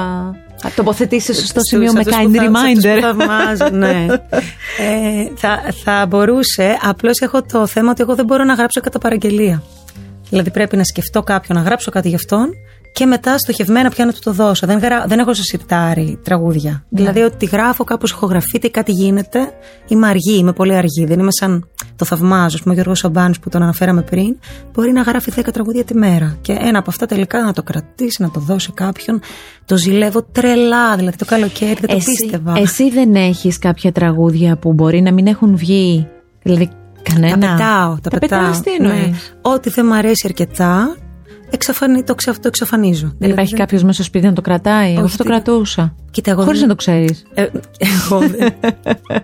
τοποθετήσεις στο Στους σημείο με αυτούς kind που θα- σε αυτούς reminder. που θαυμάζουν, ναι. (laughs) ε, θα, θα μπορούσε, απλώς έχω το θέμα ότι εγώ δεν μπορώ να γράψω κατά παραγγελία. Δηλαδή πρέπει να σκεφτώ κάποιον να γράψω κάτι γι' αυτόν και μετά στοχευμένα πια να του το δώσω. Δεν, γρα... δεν έχω σε σιρτάρι τραγούδια. Δηλαδή ότι γράφω κάπως ηχογραφείται ή κάτι γίνεται. Είμαι αργή, είμαι πολύ αργή. Δεν είμαι σαν το θαυμάζω. Α πούμε, ο Γιώργος Σαμπάνης που τον αναφέραμε πριν, μπορεί να γράφει 10 τραγούδια τη μέρα. Και ένα από αυτά τελικά να το κρατήσει, να το δώσει κάποιον. Το ζηλεύω τρελά. Δηλαδή το καλοκαίρι δεν το πίστευα. εσύ δεν έχεις κάποια τραγούδια που μπορεί να μην έχουν βγει. Δηλαδή κανένα; Τα πετάω, τα, τα πετάω. πετάς, τι εννοείς; Ναι. Ό,τι δεν μ' αρέσει αρκετά, εξαφανί, το, ξα, το εξαφανίζω. Δεν υπάρχει κάποιος μέσα στο σπίτι να το κρατάει. Εγώ Όχι, θα το τι- κρατούσα. Κοίτα, εγώ Χωρίς δεν- να το ξέρεις. Ε, εγώ δεν.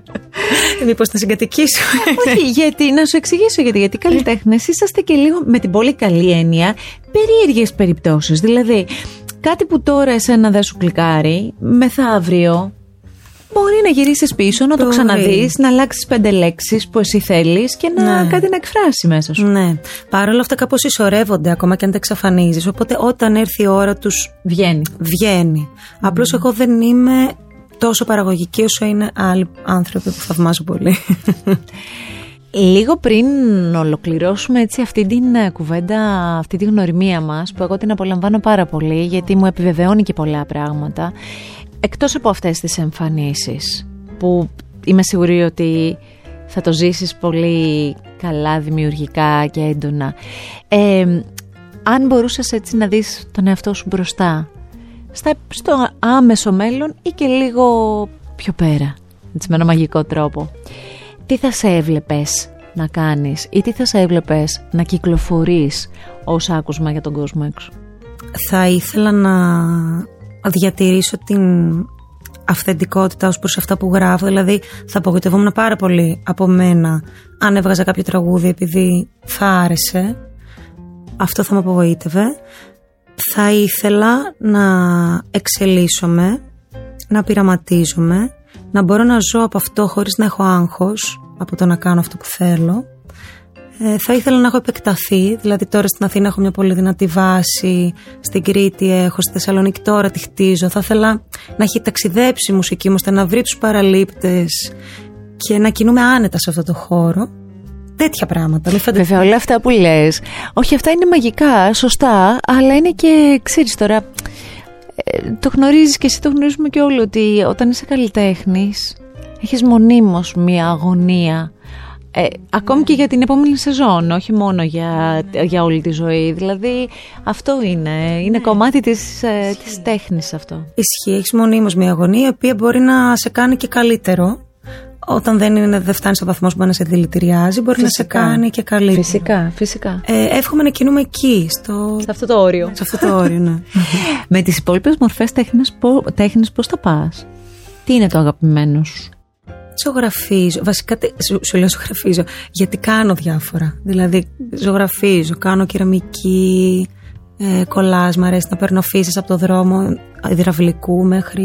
(laughs) Μήπως να συγκατοικήσω. Όχι, γιατί, να σου εξηγήσω γιατί. Γιατί καλλιτέχνες είσαστε και λίγο με την πολύ καλή έννοια περίεργες περιπτώσεις. Δηλαδή, κάτι που τώρα εσένα δεν σου κλικάρει, μεθαύριο μπορεί να γυρίσεις πίσω, να το Μπορεί. ξαναδείς, να αλλάξεις πέντε λέξεις που εσύ θέλεις και να Ναι. κάτι να εκφράσει μέσα σου. ναι. Παρ' όλα αυτά κάπως ισορεύονται ακόμα και αν τα εξαφανίζεις. Οπότε όταν έρθει η ώρα τους Βγαίνει. βγαίνει. Απλώς εγώ δεν είμαι τόσο παραγωγική όσο είναι άλλοι άνθρωποι που θαυμάζω πολύ. Λίγο πριν ολοκληρώσουμε έτσι αυτή την ε, κουβέντα, αυτή τη γνωριμία μας που εγώ την απολαμβάνω πάρα πολύ γιατί μου επιβεβαιώνει και πολλά πράγματα εκτός από αυτές τις εμφανίσεις που είμαι σίγουρη ότι θα το ζήσεις πολύ καλά, δημιουργικά και έντονα ε, αν μπορούσες έτσι να δεις τον εαυτό σου μπροστά στα, στο άμεσο μέλλον ή και λίγο πιο πέρα έτσι με ένα μαγικό τρόπο τι θα σε έβλεπες να κάνεις ή τι θα σε έβλεπες να κυκλοφορείς ως άκουσμα για τον κόσμο έξω; θα ήθελα να διατηρήσω την αυθεντικότητα ως προς αυτά που γράφω. Δηλαδή θα απογοητευόμουν πάρα πολύ από μένα αν έβγαζα κάποιο τραγούδι επειδή θα άρεσε. Αυτό θα με απογοήτευε. Θα ήθελα να εξελίσσομαι να πειραματίζομαι να μπορώ να ζω από αυτό χωρίς να έχω άγχος από το να κάνω αυτό που θέλω ε, θα ήθελα να έχω επεκταθεί, δηλαδή τώρα στην Αθήνα έχω μια πολύ δυνατή βάση, στην Κρήτη έχω, στη Θεσσαλονίκη τώρα τη χτίζω. Θα ήθελα να έχει ταξιδέψει η μουσική μου, ώστε να βρει τους παραλήπτες και να κινούμε άνετα σε αυτό το χώρο. Τέτοια πράγματα. Μην φανταστείτε. Βέβαια όλα αυτά που λες, όχι αυτά είναι μαγικά, σωστά, αλλά είναι και, ξέρεις τώρα, ε, το γνωρίζεις και εσύ το γνωρίζουμε και όλοι ότι όταν είσαι καλλιτέχνης έχεις μονίμως μια αγωνία ε, ακόμη και για την επόμενη σεζόν, όχι μόνο για, για όλη τη ζωή. Δηλαδή αυτό είναι, είναι κομμάτι της, ε, της τέχνης αυτό. Ισχύει, έχεις μονίμως μια αγωνία η οποία μπορεί να σε κάνει και καλύτερο. Όταν δεν, είναι, δεν φτάνεις στο βαθμό που μπορεί να σε δηλητηριάζει, μπορεί να σε κάνει και καλύτερο. Φυσικά, φυσικά. Ε, εύχομαι να κινούμε εκεί, στο, Σε αυτό το όριο. σε αυτό το όριο, ναι. (laughs) Με τις υπόλοιπες μορφές τέχνης, πο- τέχνης πώς θα πας; Τι είναι το αγαπημένο σου; Ζωγραφίζω. Βασικά τε- σου, σου λέω ζωγραφίζω. Γιατί κάνω διάφορα. Δηλαδή, ζωγραφίζω, κάνω κεραμική, ε, κολλάζ, μ' αρέσει να παίρνω φύσεις από το δρόμο, υδραυλικού μέχρι.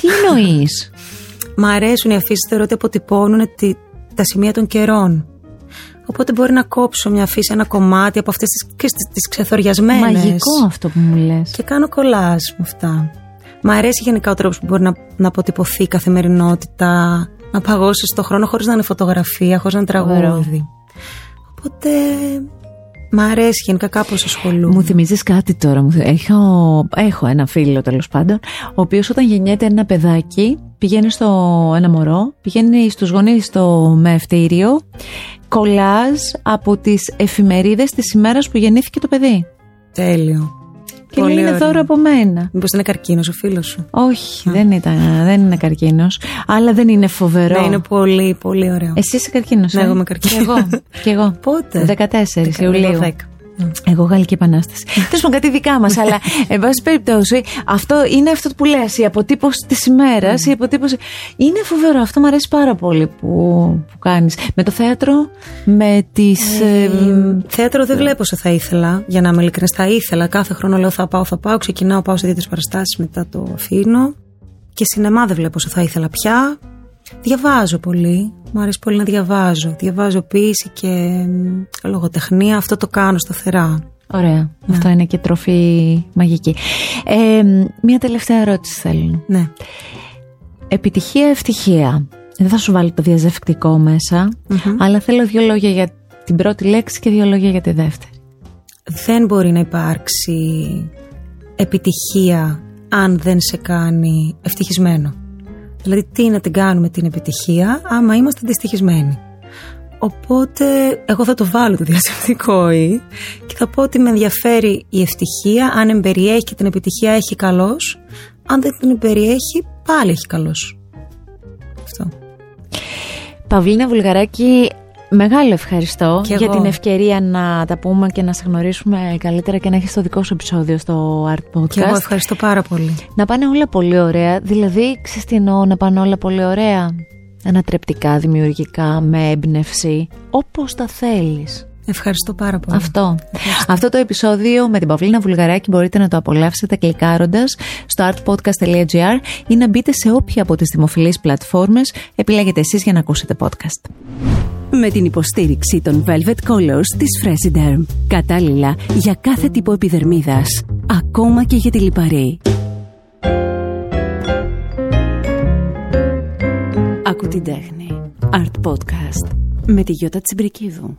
Τι εννοείς; (laughs) Μ' αρέσουν οι αφήσεις, θεωρώ ότι αποτυπώνουν τη, τα σημεία των καιρών. Οπότε μπορεί να κόψω μια φύση, ένα κομμάτι από αυτές τις τις ξεθοριασμένες. Μαγικό αυτό που μου λες. Και κάνω κολλάζ με αυτά. Μ' αρέσει γενικά ο τρόπος που μπορεί να, να αποτυπωθεί η καθημερινότητα, να παγώσεις στο χρόνο χωρίς να είναι φωτογραφία, χωρίς να είναι τραγούδι. Οπότε μ' αρέσει γενικά κάπως ασχολούμαι. Μου θυμίζεις κάτι τώρα. Μου θυ- Έχω, έχω ένα φίλο τέλος πάντων, ο οποίος όταν γεννιέται ένα παιδάκι, πηγαίνει στο ένα μωρό, πηγαίνει στους γονείς στο μευτήριο, κολλάζ από τις εφημερίδες της ημέρας που γεννήθηκε το παιδί. Τέλειο. Και Πολύ λέει είναι ωραίο. δώρο από μένα. Μήπως είναι καρκίνος ο φίλος σου; Όχι, δεν, ήταν, δεν είναι καρκίνος, αλλά δεν είναι φοβερό. Ναι, είναι πολύ, πολύ ωραίο. Εσύ είσαι καρκίνος, Ναι, ε; εγώ είμαι καρκίνος. Κι εγώ. Κι εγώ. (laughs) Πότε; 14 Δεκα- Ιουλίου. εγώ δέκα. Εγώ Γαλλική Επανάσταση. (laughs) Τέλος πάντων, κάτι δικά μας. αλλά, εν πάση περιπτώσει, αυτό είναι αυτό που λες, η αποτύπωση της ημέρας. Η αποτύπωση. Είναι φοβερό. Αυτό μου αρέσει πάρα πολύ που, που κάνεις. Με το θέατρο, με τις. Ε, θέατρο δεν βλέπω όσο θα ήθελα, για να είμαι ειλικρινής. Θα ήθελα. Κάθε χρόνο λέω θα πάω, θα πάω. Ξεκινάω, πάω σε δύο παραστάσεις, μετά το αφήνω. Και σινεμά δεν βλέπω όσο θα ήθελα πια. Διαβάζω πολύ. Μου αρέσει πολύ να διαβάζω. Διαβάζω ποίηση και μ, λογοτεχνία. Αυτό το κάνω σταθερά. Ωραία. Αυτό είναι και τροφή μαγική. Ε, μία τελευταία ερώτηση θέλω. Ναι. Επιτυχία, ευτυχία. Δεν θα σου βάλω το διαζευκτικό μέσα, αλλά θέλω δύο λόγια για την πρώτη λέξη και δύο λόγια για τη δεύτερη. Δεν μπορεί να υπάρξει επιτυχία αν δεν σε κάνει ευτυχισμένο. Δηλαδή τι να την κάνουμε την επιτυχία άμα είμαστε δυστυχισμένοι. Οπότε εγώ θα το βάλω το διαζευτικό ή και θα πω ότι με ενδιαφέρει η ευτυχία αν εμπεριέχει και την επιτυχία έχει καλός αν δεν την εμπεριέχει πάλι έχει καλός. Αυτό. Παυλίνα Βουλγαράκη, μεγάλο ευχαριστώ Κι για εγώ. την ευκαιρία να τα πούμε και να σε γνωρίσουμε καλύτερα και να έχεις το δικό σου επεισόδιο στο Art Podcast. Και εγώ ευχαριστώ πάρα πολύ. Να πάνε όλα πολύ ωραία. Δηλαδή, ξέρεις τι εννοώ να πάνε όλα πολύ ωραία. Ανατρεπτικά, δημιουργικά, με έμπνευση. Όπως τα θέλεις. Ευχαριστώ πάρα πολύ. Αυτό. Αυτό το επεισόδιο με την Παυλίνα Βουλγαράκη μπορείτε να το απολαύσετε κλικάροντας στο artpodcast.gr ή να μπείτε σε όποια από τις δημοφιλείς πλατφόρμες επιλέγετε εσείς για να ακούσετε podcast. Με την υποστήριξη των Velvet Colors της Fresiderm. Κατάλληλα για κάθε τύπο επιδερμίδας. Ακόμα και για τη λιπαρή. Ακού την τέχνη. Art Podcast. Με τη Γιώτα Τσιμπρικίδου.